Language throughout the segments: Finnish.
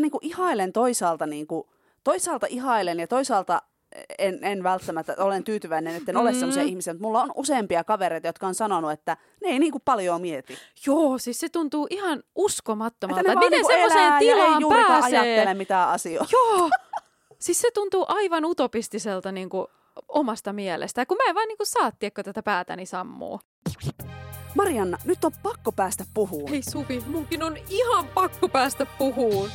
mä niinku ihailen toisaalta, niinku, toisaalta ihailen ja toisaalta en, en välttämättä, olen tyytyväinen, että en ole Mm. sellaisia ihmisiä, mutta mulla on useampia kavereita, jotka on sanonut, että ne ei niinku paljon mieti. Joo, siis se tuntuu ihan uskomattomalta. Että ne Että vaan miten niinku semmoiseen elää ja ei tilaan juurikaan pääsee? ajattele mitään asioita. Joo, siis se tuntuu aivan utopistiselta niin kuin omasta mielestä. Kun mä en vaan niin kuin saa, tiedätkö, tätä päätäni sammuu. Marianna, nyt on pakko päästä puhumaan. Hei Suvi, munkin on ihan pakko päästä puhuun.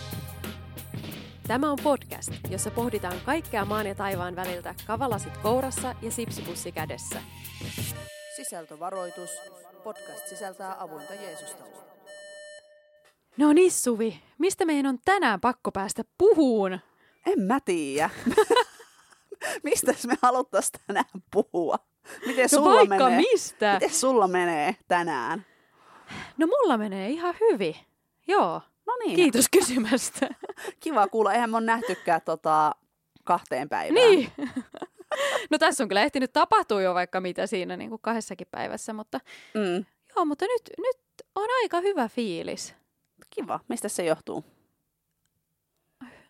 Tämä on podcast, jossa pohditaan kaikkea maan ja taivaan väliltä kavalasit kourassa ja sipsipussi kädessä. Sisältövaroitus. Podcast sisältää avointa Jeesusta. No niin Suvi, mistä meidän on tänään pakko päästä puhuun? En mä tiedä. Mistä me haluttaisiin tänään puhua? Miten No sulla vaikka menee? mistä. Miten sulla menee tänään? No mulla menee ihan hyvin. Joo, No niin, kiitos kysymästä. kiva kuulla. Eihän me on nähtykään tota, kahteen päivään. niin. No tässä on kyllä ehtinyt tapahtua jo vaikka mitä siinä niin kuin kahdessakin päivässä, mutta Mm, joo, mutta nyt, nyt on aika hyvä fiilis. kiva. Mistä se johtuu?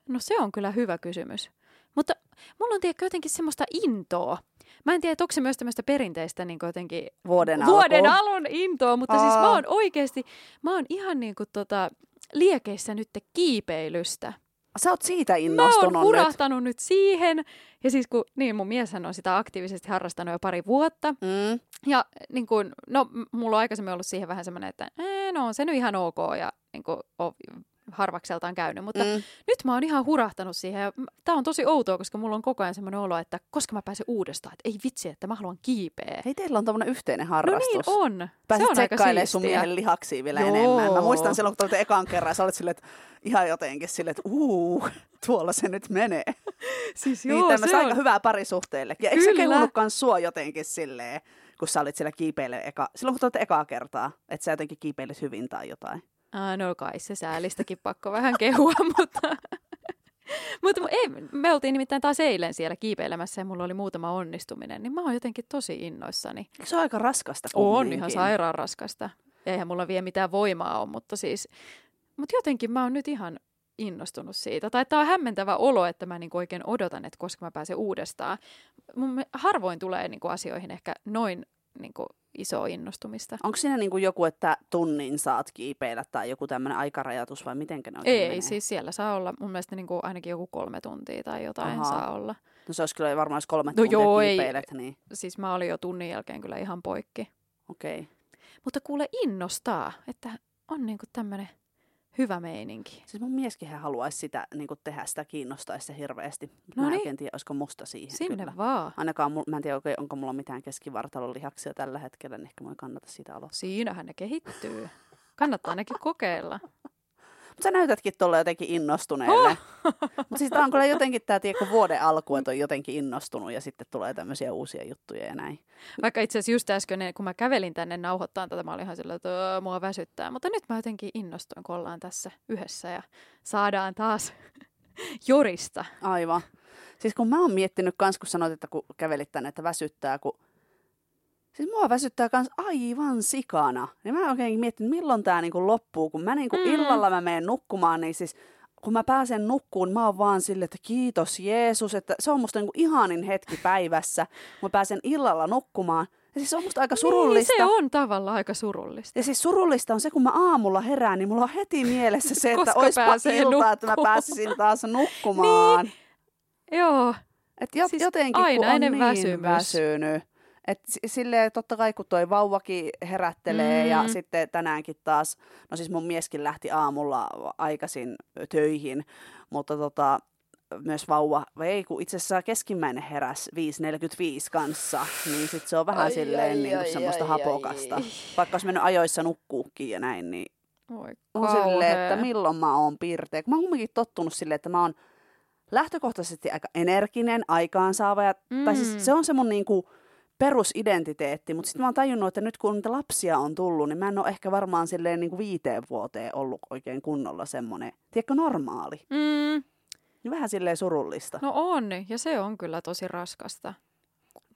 No se on kyllä hyvä kysymys. Mutta mulla on tiedätkö jotenkin semmoista intoa. Mä en tiedä, onko se myös tämmöistä perinteistä niin jotenkin Vuoden, vuoden alun intoa, mutta siis mä Aa. oon oikeasti, mä oon ihan niin kuin tota, liekeissä nyt kiipeilystä. Sä oot siitä Mä innostunut oon nyt. hurahtanut nyt siihen. Ja siis kun, niin mun mieshän on sitä aktiivisesti harrastanut jo pari vuotta. Mm. Ja niin kun, no mulla on aikaisemmin ollut siihen vähän semmoinen, että ee, no on se nyt ihan ok ja niin kun, on harvakseltaan käynyt. Mutta Mm. nyt mä oon ihan hurahtanut siihen ja tää on tosi outoa, koska mulla on koko ajan semmoinen olo, että koska mä pääsen uudestaan, että ei vitsi, että mä haluan kiipeä. Hei, teillä on tämmöinen yhteinen no harrastus. niin on. Pääsit se on aika tsekkailemaan sun miehen lihaksia vielä Joo. enemmän. Mä muistan silloin, kun te ekan kerran, ja sä olet silleen, että ihan jotenkin silleen, että uu, tuolla se nyt menee. Siis niin joo, tämmöistä se aika on. hyvää parisuhteelle. Ja eikö se Kyllä. kans sua jotenkin silleen, kun sä olit siellä kiipeille eka, silloin kun te ekaa kertaa, että sä jotenkin kiipeilit hyvin tai jotain. Ah, no kai se säälistäkin pakko vähän kehua, mutta... Mutta ei, me oltiin nimittäin taas eilen siellä kiipeilemässä ja mulla oli muutama onnistuminen, niin mä oon jotenkin tosi innoissani. Eikö se ole aika raskasta On kumminkin? ihan sairaan raskasta. Eihän mulla vielä mitään voimaa ole, mutta siis... Mutta jotenkin mä oon nyt ihan innostunut siitä. Tai tää on hämmentävä olo, että mä niinku oikein odotan, että koska mä pääsen uudestaan. Mun harvoin tulee niinku asioihin ehkä noin niinku iso innostumista. Onko siinä niin kuin joku, että tunnin saat kiipeillä tai joku tämmöinen aikarajatus vai miten ne oikein Ei, menee? siis siellä saa olla mun mielestä niinku ainakin joku kolme tuntia tai jotain Ahaa. saa olla. No se olisi kyllä varmaan, jos kolme No tuntia joo, ei. kiipeilet, niin Siis mä olin jo tunnin jälkeen kyllä ihan poikki. okei. Okay. Mutta kuule innostaa, että on niinku tämmönen hyvä meininki. Siis mun mieskin hän haluaisi sitä niin tehdä, sitä kiinnostaisi se hirveästi. No mä en niin. oikein tiedä, olisiko musta siihen Sinne kyllä. vaan. Ainakaan, mul- mä en tiedä, onko mulla mitään keskivartalon lihaksia tällä hetkellä, niin ehkä ei kannata siitä aloittaa. Siinähän ne kehittyy. Kannattaa ainakin kokeilla. Mutta sä näytätkin tuolla jotenkin innostuneelle. Oh! Mutta siis tää on kyllä jotenkin tämä tiedätkö, vuoden alku, että on jotenkin innostunut ja sitten tulee tämmöisiä uusia juttuja ja näin. Vaikka itse asiassa just äsken, kun mä kävelin tänne nauhoittaa tätä, mä olin ihan sillä, että "Öö, mua väsyttää. Mutta nyt mä jotenkin innostuin, kun ollaan tässä yhdessä ja saadaan taas jorista. Aivan. Siis kun mä oon miettinyt kans, kun sanoit, että kun kävelit tänne, että väsyttää, kun... Siis mua väsyttää kans aivan sikana. Ja mä oikein miettinyt, milloin tää niinku loppuu. Kun mä niinku Mm. illalla mä menen nukkumaan, niin siis kun mä pääsen nukkuun, mä oon vaan silleen, että kiitos Jeesus, että se on musta niinku ihanin hetki päivässä. Kun mä pääsen illalla nukkumaan. Ja siis se on musta aika surullista. Niin, se on tavallaan aika surullista. Ja siis surullista on se, kun mä aamulla herään, niin mulla on heti mielessä se, että Koska oispa pääsee ilta, että mä nukkumaan. pääsisin taas nukkumaan. Joo, Et jo, Siis jotenkin kun on niin väsymys. väsynyt. Et si- silleen totta kai kun toi vauvakin herättelee mm. ja Mm. sitten tänäänkin taas, no siis mun mieskin lähti aamulla aikaisin töihin, mutta tota, myös vauva, vai ei kun itse asiassa keskimmäinen heräs 5.45 kanssa, niin sit se on vähän Ai, silleen ai, niin kuin ai, semmoista ai, hapokasta. ai. Vaikka olisi mennyt ajoissa nukkuukin ja näin, niin Oi, on silleen, että milloin mä oon pirteä. Kun mä oon kumminkin tottunut silleen, että mä oon lähtökohtaisesti aika energinen, aikaansaava. Ja, mm. Tai Mm. siis se on se mun niinku perusidentiteetti, mutta sitten mä oon tajunnut, että nyt kun niitä lapsia on tullut, niin mä en ole ehkä varmaan silleen niinku viiteen vuoteen ollut oikein kunnolla semmoinen, tiedätkö, normaali. Mm, Niin vähän silleen surullista. no on, ja se on kyllä tosi raskasta,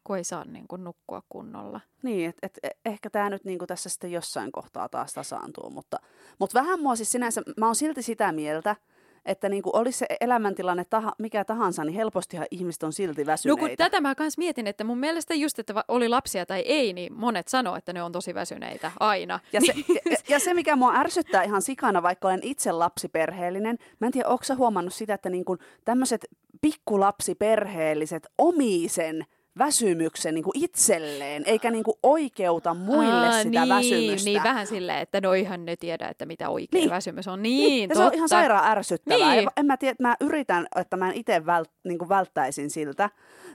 kun ei saa niin kuin nukkua kunnolla. Niin, että et, ehkä tämä nyt niinku tässä sitten jossain kohtaa taas tasaantuu, mutta, mutta vähän mua siis sinänsä, mä oon silti sitä mieltä, että niin kuin olisi se elämäntilanne taha, mikä tahansa, niin helpostihan ihmiset on silti No väsyneitä. kun tätä mä kans mietin, että mun mielestä just, että oli lapsia tai ei, niin monet sanoo, että ne on tosi väsyneitä aina. Ja se, ja, ja se, mikä mua ärsyttää ihan sikana, vaikka olen itse lapsiperheellinen, mä en tiedä, onko sä huomannut sitä, että niin tämmöiset pikkulapsiperheelliset omii sen väsymyksen niin kuin itselleen, eikä niin kuin oikeuta muille Aa, sitä niin, väsymystä. Niin, vähän silleen, että no ihan ne tiedä, että mitä oikea Niin. niin. väsymys on. Niin, ja totta. se on ihan sairaan ärsyttävää. Niin. En mä tiedä, mä yritän, että mä en itse vält, niin välttäisin siltä,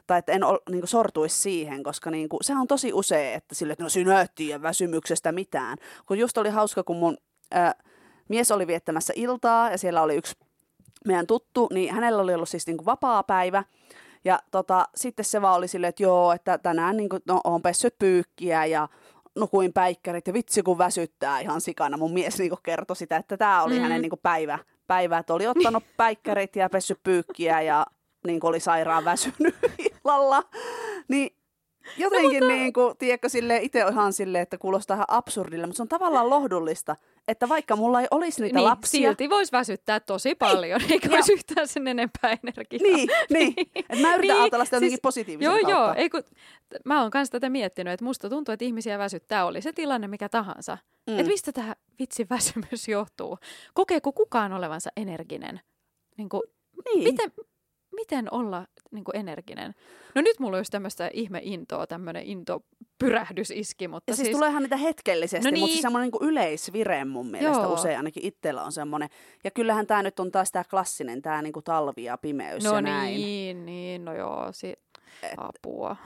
tai että en ol, niin kuin sortuisi siihen, koska niin kuin, se on tosi usein, että sille, että no sinä et tiedä väsymyksestä mitään. Kun just oli hauska, kun mun ää, mies oli viettämässä iltaa, ja siellä oli yksi meidän tuttu, niin hänellä oli ollut siis niin kuin vapaa päivä, ja tota, sitten se vaan oli silleen, että joo, että tänään niin kuin, no, on pessyt pyykkiä ja nukuin päikkärit ja vitsi kun väsyttää ihan sikana. Mun mies niin kertoi sitä, että tämä oli mm. Hänen niin päivä, päivä, että oli ottanut päikkärit ja pessyt pyykkiä ja niin oli sairaan väsynyt illalla. Niin jotenkin no, niin kuin, tiedätkö, sille itse ihan silleen, että kuulostaa ihan absurdille, mutta se on tavallaan lohdullista, että vaikka mulla ei olisi niitä niin, lapsia, silti voisi väsyttää tosi paljon, eikä Ja- olisi yhtään sen enempää energiaa. niin, niin. Et mä yritän Niin, ajatella sitä jotenkin siis- positiivisen Joo, kautta. joo. Ei, kun, mä oon kanssa tätä miettinyt, että musta tuntuu, että ihmisiä väsyttää, oli se tilanne mikä tahansa. Mm. Että mistä tämä vitsin väsymys johtuu? Kokeeko kukaan olevansa energinen? Niin kuin, niin. miten, miten olla niin kuin energinen? No nyt mulla olisi tämmöistä ihme-intoa, tämmöinen into-pyrähdys iski, mutta Ja siis, siis... tuleehan niitä hetkellisesti, No mutta niin. siis semmoinen niin yleisvire mun mielestä Joo. usein ainakin itsellä on semmoinen. Ja kyllähän tämä nyt on taas tämä klassinen, tämä niin talvi ja pimeys No ja näin. niin, niin, no joo, si- apua.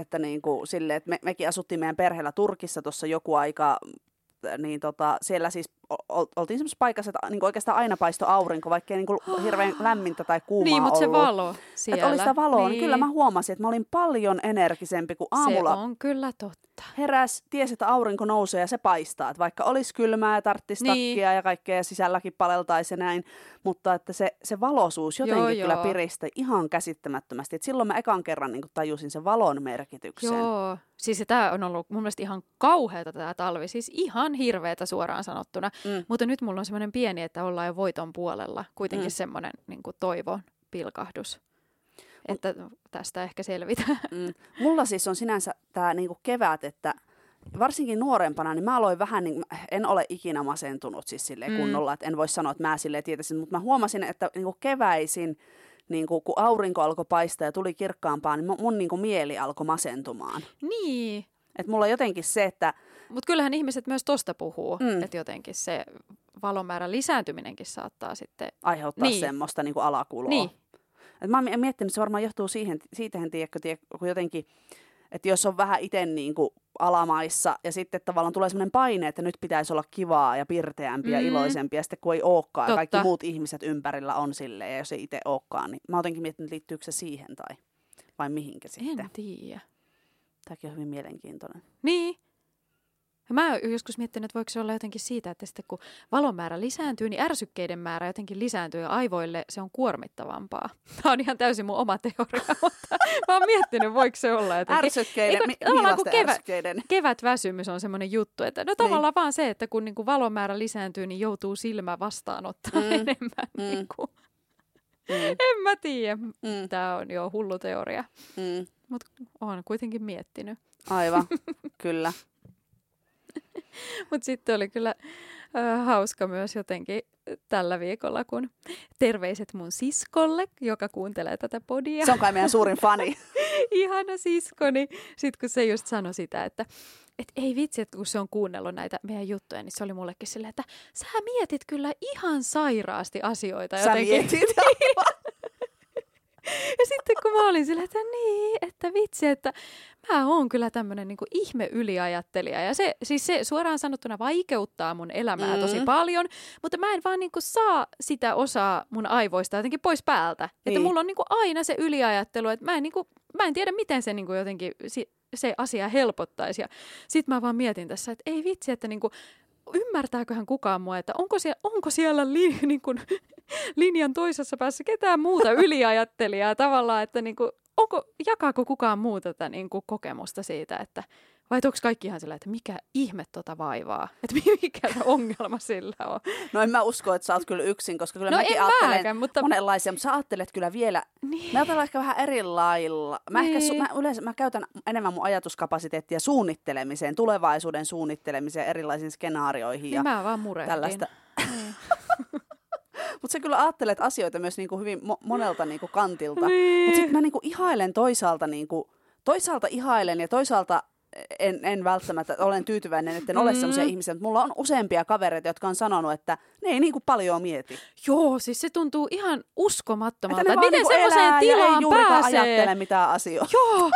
Että niin kuin sille, että me, mekin asuttiin meidän perheellä Turkissa tuossa joku aika, niin tota, siellä siis oltiin semmoisessa paikassa, että niin oikeastaan aina paisto aurinko, vaikka ei niin kuin hirveän lämmintä tai kuumaa Niin, mutta se ollut. valo siellä. Että oli sitä valoa, niin. niin kyllä mä huomasin, että mä olin paljon energisempi kuin aamulla Se on kyllä totta. heräs, tiesi, että aurinko nousee ja se paistaa. Että vaikka olisi kylmää ja tarttisi Niin. takkia ja kaikkea sisälläkin paleltaisi ja näin, mutta että se, se valoisuus jotenkin joo, kyllä joo. piristi ihan käsittämättömästi. Et silloin mä ekan kerran niin tajusin sen valon merkityksen. Joo, siis tämä on ollut mun mielestä ihan kauheata tämä talvi, siis ihan hirveätä suoraan sanottuna. Mm. Mutta nyt mulla on semmoinen pieni, että ollaan jo voiton puolella. Kuitenkin Mm. mm. semmoinen niin toivon pilkahdus, että tästä ehkä selvitään. Mm. Mulla siis on sinänsä tämä niinku kevät, että varsinkin nuorempana, niin mä aloin vähän, niin, en ole ikinä masentunut siis silleen Mm. kunnolla, että en voi sanoa, että mä silleen tietäisin, mutta mä huomasin, että niinku keväisin, niinku, kun aurinko alkoi paistaa ja tuli kirkkaampaa, niin mun, niinku mieli alkoi masentumaan. Niin, Et mulla on jotenkin se, että mutta kyllähän ihmiset myös tosta puhuu, Mm. että jotenkin se valomäärän lisääntyminenkin saattaa sitten... aiheuttaa Niin. semmoista niinku alakuloa. Niin, Et mä oon miettinyt, että se varmaan johtuu siihen, siitähän tiedätkö, tiedätkö, kun jotenkin, että jos on vähän itse niinku alamaissa ja sitten tavallaan tulee sellainen paine, että nyt pitäisi olla kivaa ja pirteämpi ja Mm. iloisempi ja sitten kun ei olekaan ja kaikki Totta. muut ihmiset ympärillä on silleen ja jos ei itse olekaan, niin mä oon jotenkin miettinyt, liittyykö se siihen tai vai mihinkä sitten. en tiedä. Tämäkin on hyvin mielenkiintoinen. Niin. Ja mä oon joskus miettinyt, että voiko se olla jotenkin siitä, että sitten kun valomäärä lisääntyy, niin ärsykkeiden määrä jotenkin lisääntyy ja aivoille se on kuormittavampaa. Tämä on ihan täysin mun oma teoria, mutta mä oon miettinyt, voiko se olla jotenkin. Ärsykkeiden, Eikö- mi- tavallaan kun kevät- ärsykkeiden? Kevätväsymys on semmoinen juttu, että no tavallaan vaan se, että kun niinku valomäärä lisääntyy, niin joutuu silmä vastaanottaa Mm. mm. enemmän. Mm. Mm. Niinku. Mm, En mä tiedä. mm, Tämä on jo hullu teoria, mm. mutta olen kuitenkin miettinyt. Aivan, kyllä. Mutta sitten oli kyllä äh, hauska myös jotenkin tällä viikolla, kun terveiset mun siskolle, joka kuuntelee tätä podia. Se on kai meidän suurin fani. Ihana siskoni. Sitten kun se just sanoi sitä, että et ei vitsi, että kun se on kuunnellut näitä meidän juttuja, niin se oli mullekin silleen, että sä mietit kyllä ihan sairaasti asioita. Sä jotenkin. mietit. Ja sitten kun mä olin silleen, että niin, että vitsi, että mä oon kyllä tämmönen niinku ihme yliajattelija. Ja se, siis se suoraan sanottuna vaikeuttaa mun elämää Mm. tosi paljon, mutta mä en vaan niinku saa sitä osaa mun aivoista jotenkin pois päältä. Niin. Että Niin. mulla on niinku aina se yliajattelu, että mä en, niinku, mä en tiedä, miten se niinku jotenkin si, se asia helpottaisi. Ja sit mä vaan mietin tässä, että ei vitsi, että niinku, ymmärtääköhän kukaan mua, että onko siellä, onko siellä li, niin kuin, linjan toisessa päässä ketään muuta yliajattelijaa tavallaan, että niin kuin, onko, jakaako kukaan muu tätä niin kuin, kokemusta siitä, että Vai onko kaikki ihan sillä, että mikä ihme tota vaivaa? Että mikä ongelma sillä on? No en mä usko, että sä oot kyllä yksin, koska kyllä No mäkin en ajattelen mäkään, mutta- monenlaisia, mutta sä ajattelet kyllä vielä, Niin. mä ajattelen ehkä vähän eri lailla. Mä, ehkä, su- Niin. mä, yleensä, mä käytän enemmän mun ajatuskapasiteettia suunnittelemiseen, tulevaisuuden suunnittelemiseen, erilaisiin skenaarioihin Niin ja mä vaan murehdin. tällaista. Niin. Mutta sä kyllä ajattelet asioita myös niinku hyvin mo- monelta niinku kantilta. Niin. Mutta sitten mä niinku ihailen toisaalta, niinku, toisaalta ihailen ja toisaalta en, en välttämättä olen tyytyväinen, että en ole Mm. sellaisia ihmisiä, mutta mulla on useampia kavereita, jotka on sanonut, että ne ei niinku paljon mieti. Joo, siis se tuntuu ihan uskomattomalta. Että ne Että vaan miten niinku semmoiseen elää ja ei tilaan juurikaan pääsee? ajattele mitään asioita. Joo,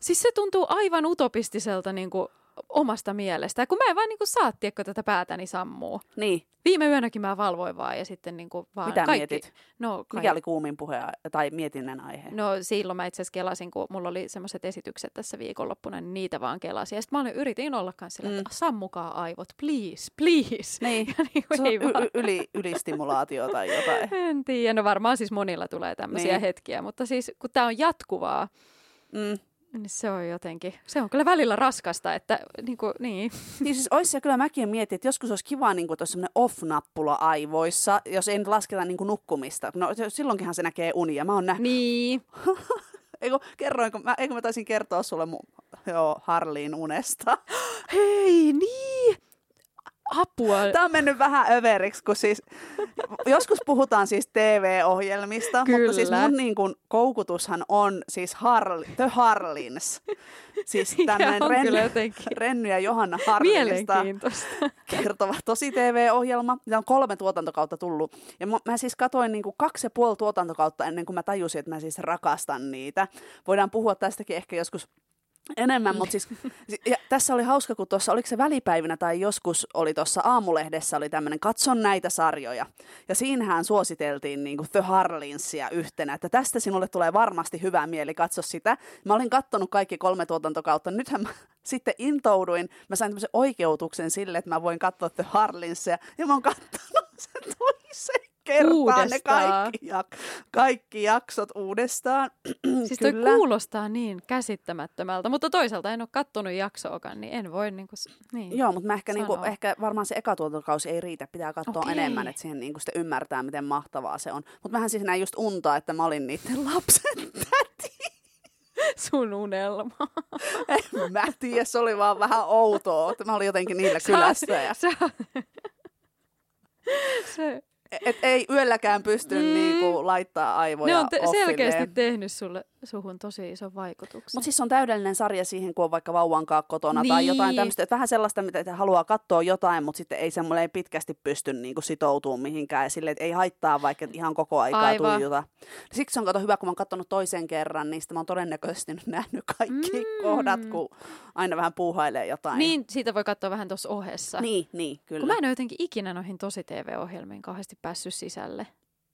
siis se tuntuu aivan utopistiselta niin kuin omasta mielestä. Kun mä en vaan niin kuin saa, tiedätkö, tätä päätäni sammuu. Niin, Viime yönäkin mä valvoin vaan ja sitten niin kuin vaan Mitä kaikki. mietit? No, kaikki. mikä oli kuumin puhe tai mietinnän aihe? No silloin mä itse asiassa kelasin, kun mulla oli semmoiset esitykset tässä viikonloppuna, niin niitä vaan kelasin. Ja sitten mä olin, yritin olla kanssa sillä, että Mm. sammukaa aivot, please, please. Niin, Ja niin kuin ei y- yli, ylistimulaatio tai jotain. En tiedä, no varmaan siis monilla tulee tämmöisiä Niin. hetkiä, mutta siis kun tämä on jatkuvaa, Mm. Niin se on jotenkin, se on kyllä välillä raskasta, että niin kuin, niin. Niin siis olisi ja kyllä mäkin mietin, että joskus olisi kiva, niin kuin, että olisi sellainen off-nappula aivoissa, jos ei nyt lasketa niin kuin nukkumista. No se- silloinkinhan se näkee unia. Mä oon nähnyt, Niin. eikö, kerroinko, mä, eikö mä taisin kertoa sulle mun, joo, Harliin unesta. Hei, niin. Apua. Tämä on mennyt vähän överiksi, kun siis joskus puhutaan siis TV-ohjelmista, mutta Kyllä. siis mun niin kuin, koukutushan on siis Harli, The Harlins. Siis tämmöinen kyllä Renny, ja Johanna Harlinista kertova tosi TV-ohjelma. Ja on kolme tuotantokautta tullut. Ja mä, mä siis katoin niin kuin kaksi ja puoli tuotantokautta ennen kuin mä tajusin, että mä siis rakastan niitä. Voidaan puhua tästäkin ehkä joskus enemmän, mutta siis ja tässä oli hauska, kun tuossa, oliko se välipäivinä tai joskus oli tuossa aamulehdessä oli tämmöinen, katson näitä sarjoja. Ja siinähän suositeltiin niin kuin The Harlinsia yhtenä, että tästä sinulle tulee varmasti hyvä mieli, katso sitä. Mä olin kattonut kaikki kolme tuotantokautta, nythän mä sitten intouduin, mä sain tämmöisen oikeutuksen sille, että mä voin katsoa The Harlinsia, ja mä oon katsonut sen toisen kertaan ne Uudestaan. kaikki, jak- kaikki jaksot uudestaan. Siis toi kuulostaa niin käsittämättömältä, mutta toisaalta en ole kattonut jaksoakaan, niin en voi niinku, niin. Joo, mutta mä ehkä, niinku, ehkä varmaan se eka tuotantokausi ei riitä, pitää katsoa Okei. enemmän, että siihen niinku sitten ymmärtää, miten mahtavaa se on. Mutta mähän siis näin just untaa, että mä olin niiden lapsen täti. sun unelma. En mä tiedä, se oli vaan vähän outoa, että mä olin jotenkin niillä kylässä. Ja, Se, se, et ei yölläkään pysty Mm. niinku laittaa aivoja ne on te- offilleen. selkeästi tehnyt sulle, suhun tosi ison vaikutuksen. Mutta siis se on täydellinen sarja siihen, kun on vaikka vauvankaa kotona tai Niin. jotain tämmöistä. Vähän sellaista, mitä haluaa katsoa jotain, mutta sitten ei semmoinen ei pitkästi pysty niinku sitoutumaan mihinkään. Ja että ei haittaa vaikka ihan koko aikaa Aivan. tuijuta. Siksi on kato hyvä, kun mä oon katsonut toisen kerran, niin sitten mä oon todennäköisesti nyt nähnyt kaikki mm. kohdat, kun aina vähän puuhailee jotain. Niin, siitä voi katsoa vähän tuossa ohessa. Niin, niin, kyllä. Kun mä en ole jotenkin ikinä noihin tosi TV-ohjelmiin kauheasti päässyt sisälle.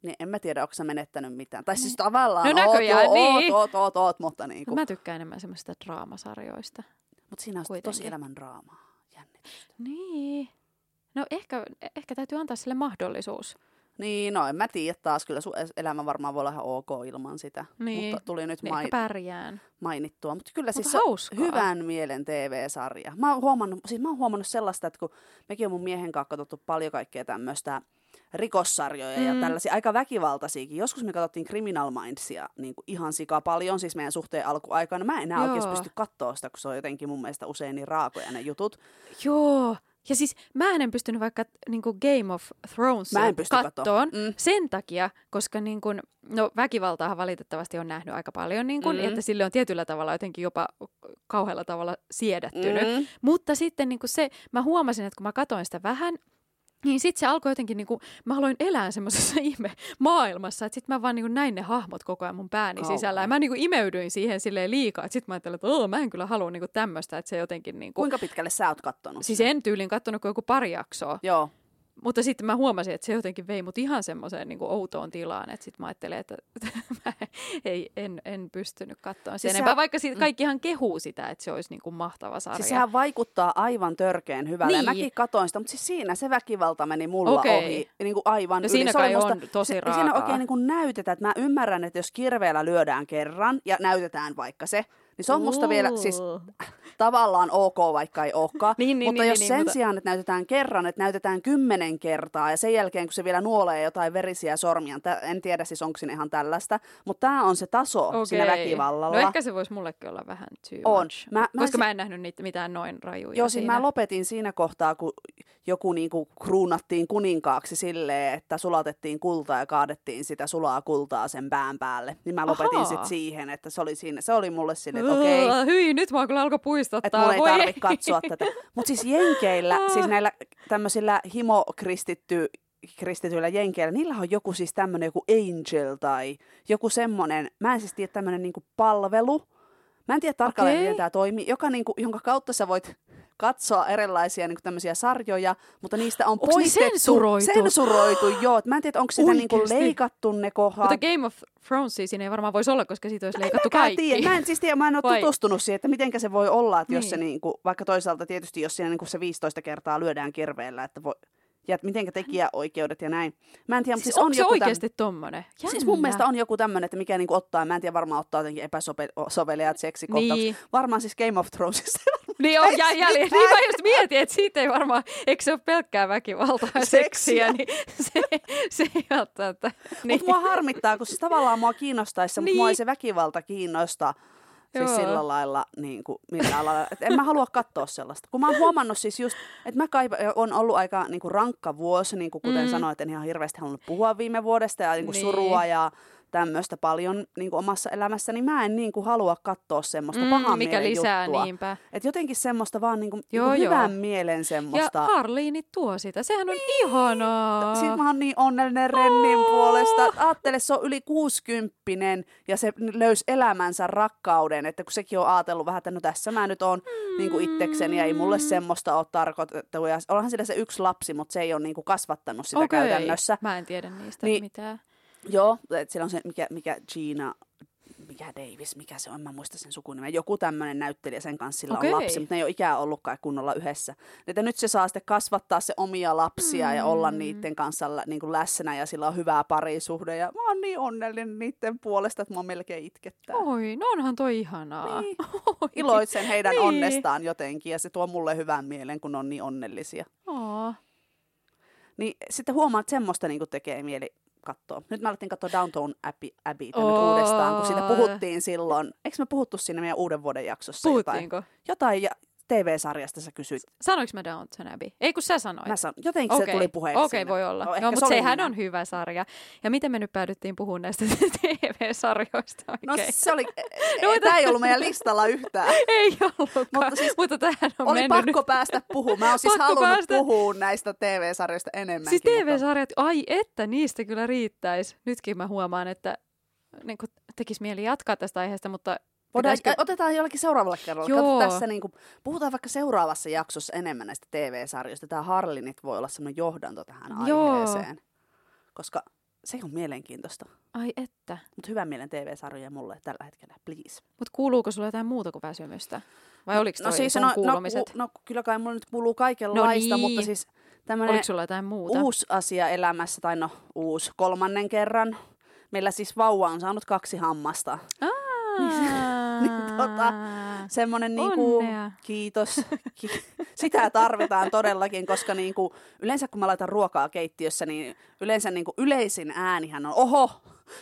Niin en mä tiedä, onko sä menettänyt mitään. Tai siis tavallaan No näköjään, oot, niin. oot, oot, oot, oot, mutta, niin No, kuin, mä tykkään enemmän semmoista draamasarjoista. mutta siinä on tosi elämän draamaa. Jännitystä. Niin. No ehkä, ehkä täytyy antaa sille mahdollisuus. Niin, no en mä tiedä taas. Kyllä sun elämä varmaan voi olla ihan ok ilman sitä. Niin. Mutta tuli nyt Niin mai- pärjään. mainittua. Mutta kyllä Mutta siis hauskaa. hyvän mielen TV-sarja. Mä oon, huomannut, siis mä oon huomannut sellaista, että kun mekin on mun miehen kanssa katsottu paljon kaikkea tämmöistä rikossarjoja mm. ja tällaisia aika väkivaltaisiakin. Joskus me katsottiin Criminal Mindsia niin kuin ihan sika paljon, siis meidän suhteen alkuaikana. Mä en enää Joo. oikeasti pysty katsoa sitä, kun se on jotenkin mun mielestä usein niin raakoja ne jutut. Joo. Ja siis mä en pystynyt vaikka niin kuin Game of Thrones Mä en pysty kattoon. Mm. sen takia, koska niin kuin, no väkivaltaahan valitettavasti on nähnyt aika paljon, niin kuin, Mm. että sille on tietyllä tavalla jotenkin jopa kauhealla tavalla siedättynyt. Mm. Mutta sitten niin kuin se, mä huomasin, että kun mä katoin sitä vähän, niin sitten se alkoi jotenkin, niin kuin, mä aloin elää semmoisessa ihme maailmassa, että sitten mä vaan niin kuin näin ne hahmot koko ajan mun pääni Kauhean. sisällä. Ja mä niin kuin imeydyin siihen silleen liikaa, että sitten mä ajattelin, että mä en kyllä halua niin kuin tämmöistä, että se jotenkin niin kuin, Kuinka pitkälle sä oot kattonut? Siis en tyylin kattonut kuin joku pari jaksoa, Joo. Mutta sitten mä huomasin, että se jotenkin vei mut ihan semmoiseen niin outoon tilaan, että sitten mä ajattelin, että mä ei, en, en pystynyt katsoa Siis sen sehän- enempää, vaikka siitä kaikkihan kehuu sitä, että se olisi niin kuin mahtava sarja. Siis sehän vaikuttaa aivan törkeen hyvälle. Niin. Mäkin katoin sitä, mutta siis siinä se väkivalta meni mulla Okei. ohi niin kuin aivan No yli. siinä Se kai on tosi se, raakaa. Siinä oikein niin kuin näytetään, että mä ymmärrän, että jos kirveellä lyödään kerran ja näytetään vaikka se, Niin se on musta vielä siis tavallaan ok, vaikka ei olekaan. Niin, niin, mutta niin, jos niin, sen mutta- sijaan, että näytetään kerran, että näytetään kymmenen kertaa ja sen jälkeen, kun se vielä nuolee jotain verisiä sormia, en tiedä siis onko siinä ihan tällaista, mutta tämä on se taso okay. siinä väkivallalla. No ehkä se voisi mullekin olla vähän too On. much. Mä- mä koska si- mä en nähnyt niitä mitään noin rajuja Joo, siis mä lopetin siinä kohtaa, kun joku niinku kruunattiin kuninkaaksi silleen, että sulatettiin kultaa ja kaadettiin sitä sulaa kultaa sen pään päälle. Niin mä lopetin sitten siihen, että se oli, siinä, se oli mulle silleen, että okei, okay, Hyi, nyt mä kyllä alkoi puistuttaa. että mulla ei tarvitse katsoa tätä. Mutta siis jenkeillä, siis näillä tämmöisillä himokristitty kristityillä jenkeillä, niillä on joku siis tämmöinen joku angel tai joku semmoinen, mä en siis tiedä tämmöinen niinku palvelu. Mä en tiedä tarkalleen, Okei. miten tämä toimii, joka niinku, jonka kautta sä voit katsoa erilaisia niinku tämmöisiä sarjoja, mutta niistä on poistettu. sensuroitu? Sensuroitu, joo. Mä en tiedä, onko sitä Oikeesti? leikattu ne kohdat. Mutta Game of Thronesia siinä ei varmaan voisi olla, koska siitä olisi leikattu mäkään kaikki. Tiedä. Mä en siis tiedä, mä en ole Vai? tutustunut siihen, että miten se voi olla, että jos se Niin. niinku, vaikka toisaalta tietysti, jos siinä niinku se 15 kertaa lyödään kirveellä, että voi, ja että mitenkä tekijäoikeudet ja näin. Mä en tiedä, mutta Siis, siis on se joku oikeasti tommonen? Täm... Siis mun mielestä on joku tämmöinen, että mikä niinku ottaa, mä en tiedä, varmaan ottaa jotenkin epäsoveliaat seksikohtaukset. Niin. Varmaan siis Game of Thronesista. Niin on, ja, mitään. niin mä just mietin, että siitä ei varmaan, eikö se ole pelkkää väkivaltaa ja Seksiä. niin se, se ei välttämättä. Niin. Mutta mua harmittaa, kun siis tavallaan mua kiinnostaisi se, mutta Niin. mua ei se väkivalta kiinnosta. Siis Joo. sillä lailla, niin kuin, millään lailla. Et en mä halua katsoa sellaista. Kun mä oon huomannut siis just, että mä kaipa, on ollut aika niin kuin rankka vuosi, niin kuin kuten mm. sanoin, että en ihan hirveästi halunnut puhua viime vuodesta ja niin kuin Niin. surua ja tämmöistä paljon niin kuin omassa elämässä, niin mä en niin kuin halua katsoa semmoista mm, pahan mikä lisää juttua. niinpä. Et jotenkin semmoista vaan niin kuin, Joo, niin kuin joo. hyvän mielen semmoista. Ja Harliini tuo sitä, sehän on niin. ihanaa. Siis mä oon niin onnellinen Rennin puolesta. Aattele, se on yli 60 ja se löysi elämänsä rakkauden. Että kun sekin on ajatellut vähän, että no tässä mä nyt oon mm. niin kuin itsekseni ja ei mulle semmoista ole tarkoitettu. Ja onhan sillä se yksi lapsi, mutta se ei ole niin kuin kasvattanut sitä Okei. käytännössä. Mä en tiedä niistä Niin. mitään. Joo, että siellä on se, mikä, mikä Gina, mikä Davis, mikä se on, mä muista sen sukunimen. Joku tämmöinen näyttelijä sen kanssa sillä Okei. on lapsi, mutta ne ei ole ikään ollutkaan kunnolla yhdessä. Että nyt se saa sitten kasvattaa se omia lapsia mm. ja olla niiden kanssa niin kuin läsnä ja sillä on hyvää parisuhde. Ja mä oon niin onnellinen niiden puolesta, että mua melkein itkettää. Oi, no onhan toi ihanaa. Niin. Oi. Iloitsen heidän Niin. onnestaan jotenkin ja se tuo mulle hyvän mielen, kun on niin onnellisia. Oo. Niin sitten huomaa, että semmoista niin tekee mieli katsoa. Nyt mä alettiin katsoa Downtown Abbey, Abbeytä nyt Oo. uudestaan, kun siitä puhuttiin silloin. Eikö me puhuttu siinä meidän uuden vuoden jaksossa jotain? Puhuttiinko? Jotain ja TV-sarjasta sä kysyit. Sanoinko mä Downton Abbey? Ei kun sä sanoit. Mä sanon, jotenkin se tuli puheeksi. Okei, siinä. voi olla. No, No, no se mutta oli sehän minä. on hyvä sarja. Ja miten me nyt päädyttiin puhumaan näistä TV-sarjoista No oikein? se oli, No, no, mutta- tämä ei ollut meidän listalla yhtään. Ei ollutkaan, Mutta mutta, siis mutta tähän on Oli mennyt pakko nyt. päästä puhumaan. Mä oon siis Pakko halunnut päästä. puhua näistä TV-sarjoista enemmänkin. Siis mutta- TV-sarjat, ai että, niistä kyllä riittäisi. Nytkin mä huomaan, että niin tekisi mieli jatkaa tästä aiheesta, mutta Voidaan, pitäisikö- otetaan jollakin seuraavalla kerralla. Joo. Kato tässä, niin kuin, puhutaan vaikka seuraavassa jaksossa enemmän näistä TV-sarjoista. Tämä Harlinit voi olla semmoinen johdanto tähän Joo. aiheeseen. Koska se on mielenkiintoista. Ai että. Mutta hyvän mielen TV-sarjoja mulle tällä hetkellä, please. Mutta kuuluuko sulla jotain muuta kuin väsymystä? Vai oliko toi no, siis no, no, kuulumiset? ku, no, kyllä kai mulla nyt kuuluu kaikenlaista, No niin. mutta siis tämmöinen uusi asia elämässä, tai no uusi kolmannen kerran. Meillä siis vauva on saanut kaksi hammasta. Aa, niin tota, Semmoinen niinku, Onnea. kiitos. Ki- Sitä tarvitaan todellakin, koska niinku, yleensä kun mä laitan ruokaa keittiössä, niin yleensä niinku yleisin äänihän on oho.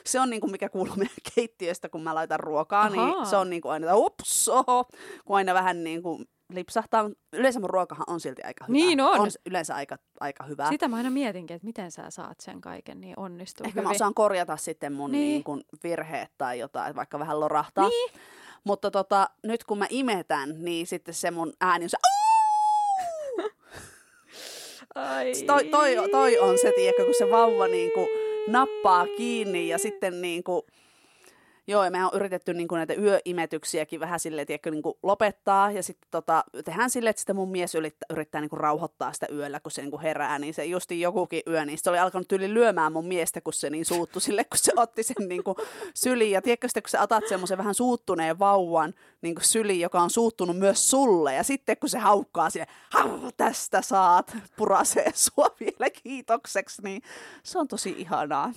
Se on niinku, mikä kuuluu meidän keittiöstä, kun mä laitan ruokaa, Ahaa. niin se on niinku aina, että ups, oho, kun aina vähän niinku lipsahtaa. Yleensä mun ruokahan on silti aika hyvä. Niin on. On yleensä aika, aika hyvä. Sitä mä aina mietinkin, että miten sä saat sen kaiken niin onnistuu Ehkä hyvin. mä osaan korjata sitten mun Niin. niin. Niin kuin virheet tai jotain, vaikka vähän lorahtaa. Niin. Mutta tota, nyt kun mä imetän, niin sitten se mun ääni on se! Ai. toi, toi, toi on se, tiedätkö, kun se vauva niin kuin nappaa kiinni ja sitten niin kuin, Joo, ja me on yritetty niin kuin näitä yöimetyksiäkin vähän silleen, tiedätkö, niin kuin lopettaa. Ja sitten tota, tehdään silleen, että sitten mun mies yrittää, yrittää niin kuin rauhoittaa sitä yöllä, kun se niin kuin herää. Niin se justi jokukin yö, niin se oli alkanut yli lyömään mun miestä, kun se niin suuttu sille, kun se otti sen niin kuin syliin. Ja tiedätkö sitten, kun sä otat semmoisen vähän suuttuneen vauvan niin kuin syliin, joka on suuttunut myös sulle. Ja sitten kun se haukkaa sille, "Hau, tästä saat, purasee sua vielä kiitokseksi, niin se on tosi ihanaa.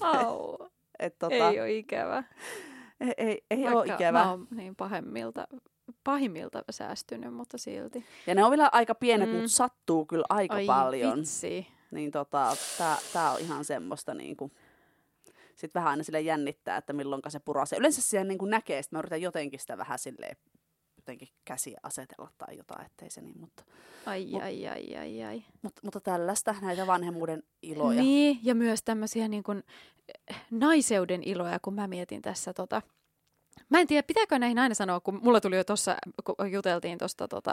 Au. Et, tota, Ei ole ikävä. Ei, ei, ei ole Vaikka ikävä. mä oon niin pahemmilta, pahimmilta säästynyt, mutta silti. Ja ne on vielä aika pienet, Mm. mutta sattuu kyllä aika Ai paljon. vitsi. Niin tota, tää, tää on ihan semmoista niinku... Sitten vähän aina sille jännittää, että milloinka se purasee. Yleensä siellä niinku näkee, että mä yritän jotenkin sitä vähän silleen jotenkin käsiä asetella tai jotain, ettei se niin, mutta, Ai, Mut- ai, ai, ai, ai. mutta, mutta tällaista, näitä vanhemmuuden iloja. Niin, ja myös tämmöisiä niin kuin, eh, naiseuden iloja, kun mä mietin tässä tota, Mä en tiedä, pitääkö näihin aina sanoa, kun mulla tuli jo tuossa, kun juteltiin tuosta tota,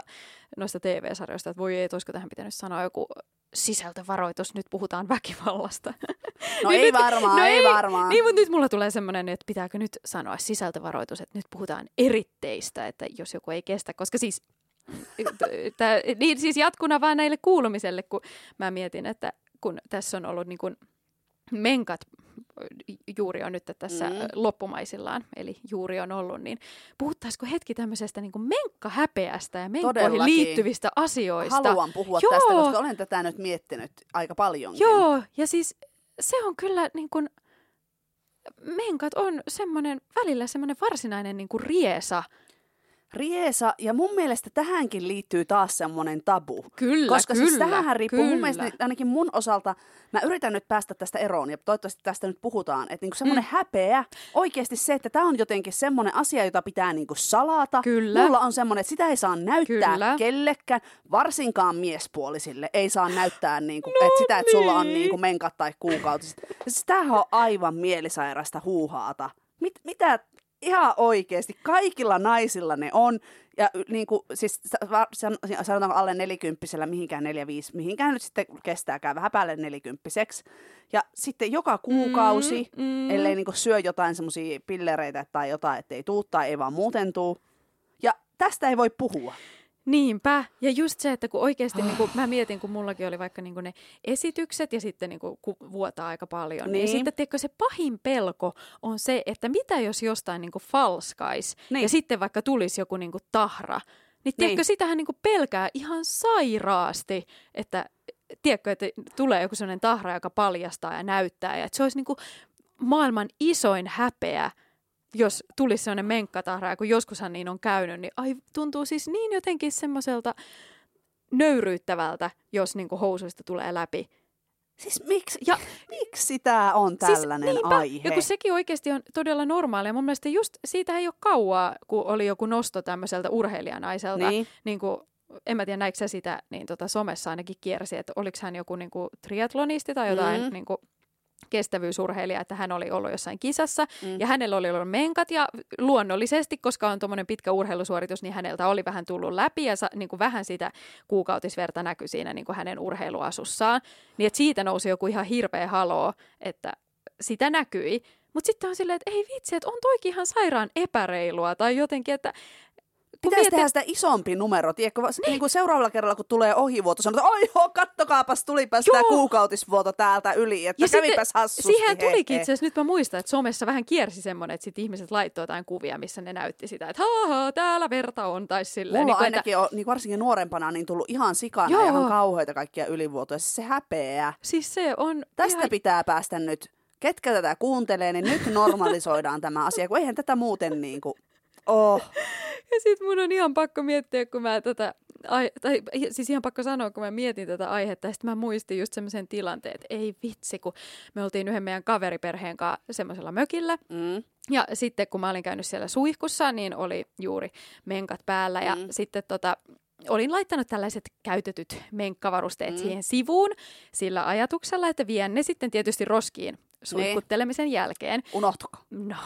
noista TV-sarjoista, että voi ei, olisiko tähän pitänyt sanoa joku sisältövaroitus, nyt puhutaan väkivallasta. No Niin ei nyt- varmaan, no ei, ei, varmaan. Niin, mutta nyt mulla tulee semmoinen, että pitääkö nyt sanoa sisältövaroitus, että nyt puhutaan eritteistä, että jos joku ei kestä, koska siis, tää, niin siis jatkuna vaan näille kuulumiselle, kun mä mietin, että kun tässä on ollut niin kuin menkat juuri on nyt tässä Mm. loppumaisillaan, eli juuri on ollut, niin puhuttaisiko hetki tämmöisestä niin kuin menkkahäpeästä ja menkkoihin Todellakin. liittyvistä asioista? Haluan puhua Joo. tästä, koska olen tätä nyt miettinyt aika paljonkin. Joo, ja siis se on kyllä niin kuin, menkat on semmoinen, välillä semmoinen varsinainen niin kuin riesa. Riesa, ja mun mielestä tähänkin liittyy taas semmoinen tabu. Kyllä, Koska kyllä, siis tämähän riippuu, kyllä. mun mielestä niin ainakin mun osalta, mä yritän nyt päästä tästä eroon ja toivottavasti tästä nyt puhutaan, että niinku semmoinen mm. häpeä, oikeasti se, että tämä on jotenkin semmoinen asia, jota pitää niinku salata. Kyllä. Mulla on semmoinen, että sitä ei saa näyttää Kyllä. kellekään, varsinkaan miespuolisille. Ei saa näyttää niinku, no että sitä, että sulla on niin. niinku menkat tai kuukautiset. Siis tämähän on aivan mielisairasta huuhaata. Mit, mitä ihan oikeasti, kaikilla naisilla ne on. Ja niin kuin, siis sanotaanko alle nelikymppisellä, mihinkään neljä, viisi, mihinkään nyt sitten kestääkään vähän päälle nelikymppiseksi. Ja sitten joka kuukausi, Mm, mm. ellei niin kuin syö jotain semmoisia pillereitä tai jotain, ettei tuu tai ei vaan muuten tuu. Ja tästä ei voi puhua. Niinpä. Ja just se, että kun oikeasti, niin kuin, mä mietin, kun mullakin oli vaikka niin ne esitykset ja sitten niin kuin, kun vuotaa aika paljon. Niin. Niin. Sitten tiedätkö, se pahin pelko on se, että mitä jos jostain niin kuin falskais Niin. ja sitten vaikka tulisi joku niin tahra. Niin tiedätkö, Niin. sitähän niin pelkää ihan sairaasti, että tiedätkö, että tulee joku sellainen tahra, joka paljastaa ja näyttää. Ja että se olisi niin maailman isoin häpeä, jos tulisi sellainen menkkatahra, ja kun joskushan niin on käynyt, niin ai, tuntuu siis niin jotenkin semmoiselta nöyryyttävältä, jos niin kuin housuista tulee läpi. Siis miksi, Ja- miksi tämä on tällainen siis, niinpä, aihe? Ja kun sekin oikeasti on todella normaalia. Mun mielestä just siitä ei ole kauaa, kun oli joku nosto tämmöiseltä urheilijanaiselta. Niin. Niin kuin, en mä tiedä, näikö sä sitä, niin tota somessa ainakin kiersi, että oliko hän joku niin kuin triatlonisti tai jotain Mm. niin kuin kestävyysurheilija, että hän oli ollut jossain kisassa Mm. ja hänellä oli ollut menkat ja luonnollisesti, koska on tuommoinen pitkä urheilusuoritus, niin häneltä oli vähän tullut läpi ja sa, niin kuin vähän sitä kuukautisverta näkyi siinä niin kuin hänen urheiluasussaan. Niin että siitä nousi joku ihan hirveä haloo, että sitä näkyi. Mutta sitten on silleen, että ei vitsi, että on toikin ihan sairaan epäreilua tai jotenkin, että Pitäisi tehdä sitä isompi numero, tiedätkö? Niin. niin kuin seuraavalla kerralla, kun tulee ohivuoto, sanotaan, oi joo, kattokaapas, tulipas tämä kuukautisvuoto täältä yli, että Ja kävipäs sitten hassusti. Siihen he, tulikin itse asiassa, nyt mä muistan, että somessa vähän kiersi semmoinen, että sit ihmiset laittoi jotain kuvia, missä ne näytti sitä, että haa, täällä verta on, tai silleen. Mulla niin ainakin on, niin varsinkin nuorempana, niin tullut ihan sikana Joo. ja ihan kauheita kaikkia ylivuotoja. Siis se häpeää. Siis se on Tästä ihan... pitää päästä nyt, ketkä tätä kuuntelee, niin nyt normalisoidaan tämä asia, kun eihän tätä muuten niin kuin, oh. Ja sit mun on ihan pakko miettiä, kun mä tätä, ai, tai siis ihan pakko sanoa, kun mä mietin tätä aihetta, ja sit mä muistin just semmoisen tilanteen, että ei vitsi, kun me oltiin yhden meidän kaveriperheen kanssa semmoisella mökillä, Mm. Ja sitten kun mä olin käynyt siellä suihkussa, niin oli juuri menkat päällä ja Mm. sitten tota, olin laittanut tällaiset käytetyt menkkavarusteet Mm. siihen sivuun sillä ajatuksella, että vien ne sitten tietysti roskiin suihkuttelemisen jälkeen. Unohtuko? No,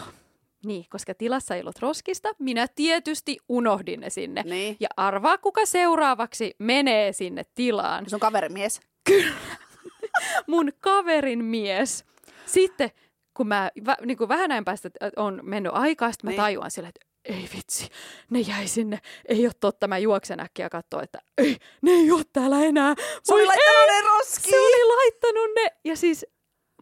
niin, koska tilassa ei ollut roskista, minä tietysti unohdin ne sinne. Niin. Ja arvaa, kuka seuraavaksi menee sinne tilaan. Sun kaverimies. mun kaverin mies. Sitten kun mä vä, niin kuin vähän näin päästä on mennyt aikaa, sitten mä Niin. tajuan sille, että ei vitsi, ne jäi sinne. Ei ole totta, mä juoksen äkkiä katsoa, että ei, ne ei ole täällä enää. Se oli Voi laittanut ei, ne roskiin. Se oli laittanut ne. Ja siis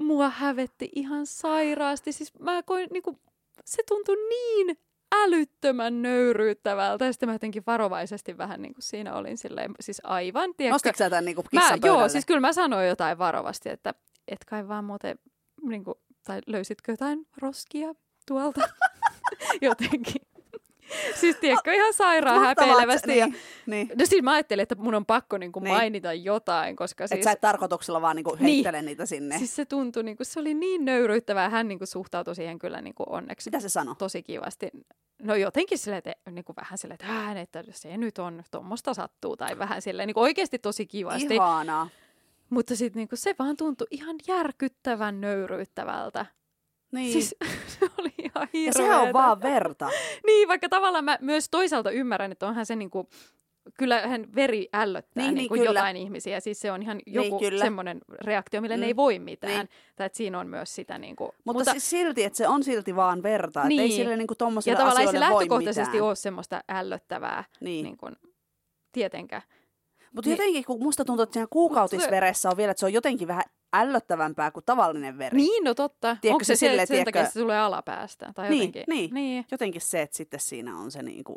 mua hävetti ihan sairaasti. Siis mä koin, niin kuin, se tuntui niin älyttömän nöyryyttävältä. Ja sitten mä jotenkin varovaisesti vähän niin kuin siinä olin silleen, siis aivan, tiedätkö, Nostitko sä tämän niinku Mä, kissan joo, siis kyllä mä sanoin jotain varovasti, että et kai vaan muuten, niin kuin, tai löysitkö jotain roskia tuolta? Jotenkin. Siis tiedätkö, ihan sairaan Mahtavaa, häpeilevästi. Ja, Niin, niin. no siis mä ajattelin, että mun on pakko niinku Niin. mainita jotain, koska Siis... Et siis... sä et tarkoituksella vaan niinku Niin. heittele niitä sinne. Siis... Siis se tuntui, niinku, se oli niin nöyryyttävää. Hän niinku suhtautui siihen kyllä niinku onneksi Mitä se sanoi? tosi kivasti. No jotenkin silleen, että, niinku vähän silleen, että, hän, että se nyt on, tuommoista sattuu. Tai vähän silleen niinku oikeasti tosi kivasti. Ihanaa. Mutta sitten niinku, se vaan tuntui ihan järkyttävän nöyryyttävältä. Niin. Siis se oli ihan ja hirveetä. se on vaan verta. Niin, vaikka tavallaan mä myös toisaalta ymmärrän, että onhan se niinku, kyllähän veri ällöttää Niin, niin, niin, niin, kyllä. jotain ihmisiä. Siis se on ihan joku kyllä. semmoinen reaktio, mille mm. ne Mm. ei voi mitään. Niin. Niin. Tai että siinä on myös sitä niinku, Mutta, mutta siis silti, että se on silti vaan verta. Niin. Ei Niin. sille niinku ja tommosille tavallaan ei se lähtökohtaisesti ole semmoista ällöttävää, Niin. niin kuin, tietenkään. Mutta niin- jotenkin, kun musta tuntuu, että siinä kuukautisveressä on vielä, että se on jotenkin vähän ällöttävämpää kuin tavallinen veri. Niin, no totta. Tiedätkö Onko se se, se silleen, sen takia, tiedätkö- että se tulee alapäästä? Tai Niin, jotenkin. niin. niin. Jotenkin se, että sitten siinä on se niinku...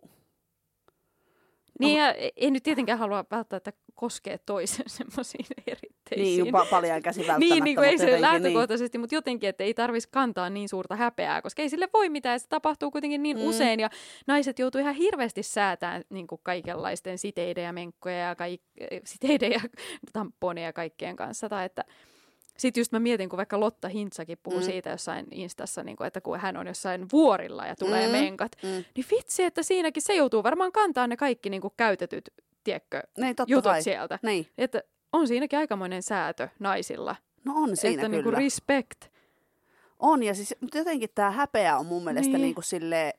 Niin, ja ei nyt tietenkään halua välttämättä koskea toisen semmoisiin eritteisiin. Niin, pa- paljon käsi välttämättä. Niin, niin kuin ei se jotenkin lähtökohtaisesti, mutta jotenkin, että ei tarvitsisi kantaa niin suurta häpeää, koska ei sille voi mitään, se tapahtuu kuitenkin niin Mm. usein, ja naiset joutuu ihan hirveästi säätämään niin kuin kaikenlaisten siteiden ja menkkoja ja kaik- siteiden ja tamponeja ja kaikkien kanssa, tai että sitten just mä mietin, kun vaikka Lotta Hintsakin puhuu Mm. siitä jossain Instassa, niin kuin, että kun hän on jossain vuorilla ja tulee Mm. menkat, Mm. niin vitsi, että siinäkin se joutuu varmaan kantaa ne kaikki niin kuin käytetyt, tiedätkö, Niin, totta jutut kai. sieltä. Niin. Että on siinäkin aikamoinen säätö naisilla. No on siinä että kyllä. niinku respect. On, ja siis, mutta jotenkin tämä häpeä on mun mielestä niin. Niin. Niin kuin silleen,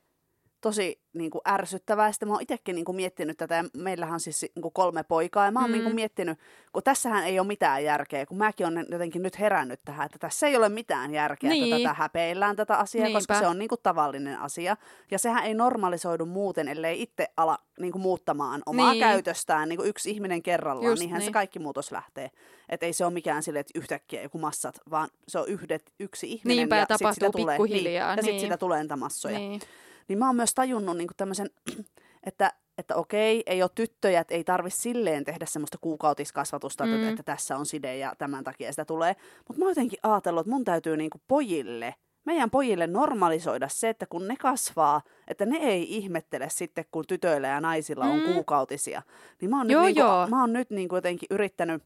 tosi niin kuin ärsyttävää. Sitten mä oon itsekin niin kuin miettinyt tätä, ja meillähän on siis niin kuin kolme poikaa, ja mä oon Mm. niin kuin miettinyt, kun tässähän ei ole mitään järkeä, kun mäkin olen jotenkin nyt herännyt tähän, että tässä ei ole mitään järkeä, niin. että tätä häpeillään tätä asiaa, Niinpä. koska se on niin kuin tavallinen asia. Ja sehän ei normalisoidu muuten, ellei itse ala niin kuin muuttamaan omaa Niin. käytöstään niin kuin yksi ihminen kerrallaan, Just niinhän se niin. kaikki muutos lähtee. Että ei se ole mikään sille, että yhtäkkiä joku massat, vaan se on yhdet, yksi ihminen Niinpä, ja ja sit tapahtuu sitä tulee, pikkuhiljaa, Niin, ja sitten niin. sitä tulee niitä massoja. Niin, Niin. mä oon myös tajunnut niin tämmöisen, että, että okei, ei ole tyttöjä, että ei tarvi silleen tehdä semmoista kuukautiskasvatusta, mm. että, että tässä on side ja tämän takia sitä tulee. Mutta mä oon jotenkin ajatellut, että mun täytyy niin pojille, meidän pojille normalisoida se, että kun ne kasvaa, että ne ei ihmettele sitten, kun tytöillä ja naisilla on Mm. kuukautisia. Niin mä oon Joo, nyt, niin joo. mä oon nyt niin jotenkin yrittänyt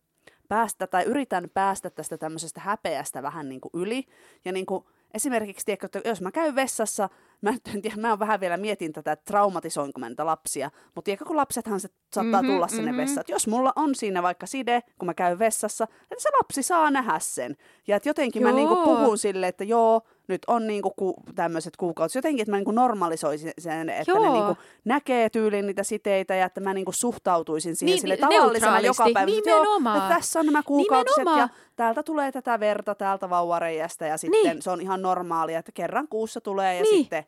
päästä tai yritän päästä tästä tämmöisestä häpeästä vähän niin kuin yli. Ja niin kuin, esimerkiksi, tiedätkö, että jos mä käyn vessassa, mä, nyt en tiedä, mä oon vähän vielä mietin tätä, että traumatisoinko mä niitä lapsia, mutta tiedätkö, kun lapsethan se saattaa Mhm, tulla sinne mhm. vessaan. Että jos mulla on siinä vaikka side, kun mä käyn vessassa, että se lapsi saa nähdä sen. Ja että jotenkin mä niin kuin Joo. puhun sille, että joo, nyt on niin kuin ku, tämmöiset kuukaudet. Jotenkin, että mä niin kuin normalisoisin sen, että Joo. ne niin kuin näkee tyyliin niitä siteitä ja että mä niin kuin suhtautuisin siihen Niin, sille tavallisena joka päivä. että joo, Nimenomaan. että tässä on nämä kuukautiset ja Nimenomaan. täältä tulee tätä verta täältä vauvareijästä ja sitten Niin. se on ihan normaalia, että kerran kuussa tulee ja Niin. sitten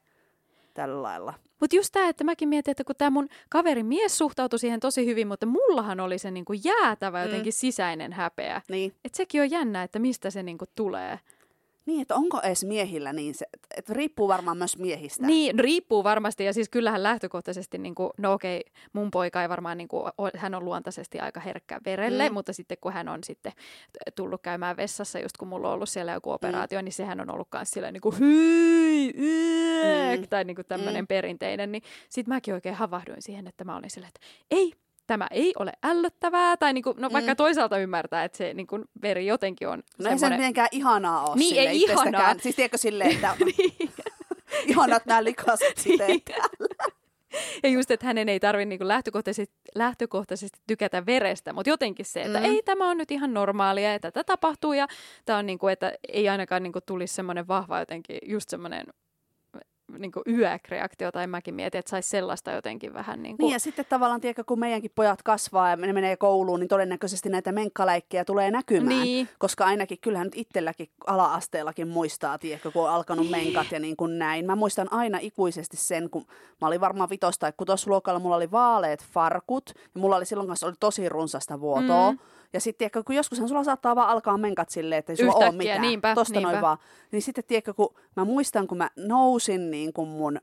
tällä lailla. Mutta just tämä, että mäkin mietin, että kun tämä mun kaverin mies suhtautui siihen tosi hyvin, mutta mullahan oli se niinku jäätävä Mm. jotenkin sisäinen häpeä. Niin. Että sekin on jännä, että mistä se niinku tulee. Niin, että onko edes miehillä niin se, että riippuu varmaan myös miehistä. Niin, riippuu varmasti. Ja siis kyllähän lähtökohtaisesti, niin kuin, no okei, mun poika ei varmaan, niin kuin, hän on luontaisesti aika herkkä verelle, Mm. mutta sitten kun hän on sitten tullut käymään vessassa, just kun mulla on ollut siellä joku operaatio, mm. niin sehän on ollut myös silleen niin kuin hyi, yök, Mm. tai niin kuin tämmöinen Mm. perinteinen, niin sitten mäkin oikein havahduin siihen, että mä olin silleen, että ei, tämä ei ole ällöttävää, tai niin kuin, no vaikka Mm. toisaalta ymmärtää, että se niin kuin veri jotenkin on No ei se semmoinen... mitenkään ihanaa ole Niin, ei ihanaa. Siis tiedätkö silleen, että niin. ihanat nämä likaiset siteet. Ja just, että hänen ei tarvitse niin lähtökohtaisesti, lähtökohtaisesti tykätä verestä, mutta jotenkin se, että Mm. mm. ei, tämä on nyt ihan normaalia ja tätä tapahtuu ja tämä on niin kuin, että ei ainakaan niin kuin tulisi semmoinen vahva jotenkin just semmoinen niin kuin yäk-reaktio, tai mäkin mietin, että saisi sellaista jotenkin vähän niin kuin... Niin ja sitten tavallaan, tiedätkö, kun meidänkin pojat kasvaa ja ne menee kouluun, niin todennäköisesti näitä menkkaläikkejä tulee näkymään. Niin. Koska ainakin, kyllähän nyt itselläkin ala-asteellakin muistaa, tiedätkö, kun on alkanut menkat ja niin kuin näin. Mä muistan aina ikuisesti sen, kun mä olin varmaan vitos- tai kutosluokalla, mulla oli vaaleet farkut ja mulla oli silloin kanssa oli tosi runsasta vuotoa. Mm. Ja sitten, tiedätkö, kun joskushan sulla saattaa vaan alkaa menkat silleen, että ei sulla Yhtäkkiä, ole mitään. niinpä, Tosta noin niinpä. vaan. Niin sitten, tiedätkö, kun mä muistan, kun mä nousin niin kuin mun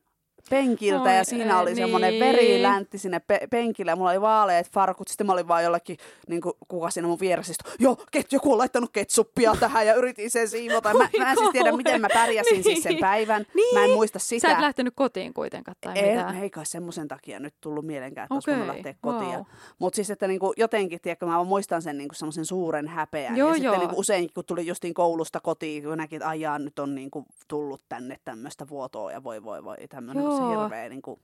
penkiltä Oi ja siinä oli semmoinen niin. veriläntti sinne pe- penkille ja mulla oli vaaleet farkut. Sitten mä olin vaan jollakin, niin kuin, kuka siinä mun vieressä istui, joo, ket, joku on laittanut ketsuppia tähän ja yritin sen siivota. Mä, mä en siis tiedä, miten mä pärjäsin siis sen Niin. päivän. Niin. Mä en muista sitä. Sä et lähtenyt kotiin kuitenkaan tai en, mitään. ei kai semmoisen takia nyt tullut mielenkään, että olisi Okei, voinut lähteä kotiin. wow. Mutta siis, että niinku, jotenkin, tiedätkö, mä muistan sen niinku semmoisen suuren häpeän. Joo, ja sitten joo. niinku, usein, kun tuli justiin koulusta kotiin, kun näki, että ajaa, nyt on niinku, tullut tänne tämmöistä vuotoa ja voi voi voi, tämmöinen se Joo. hirveä niinku,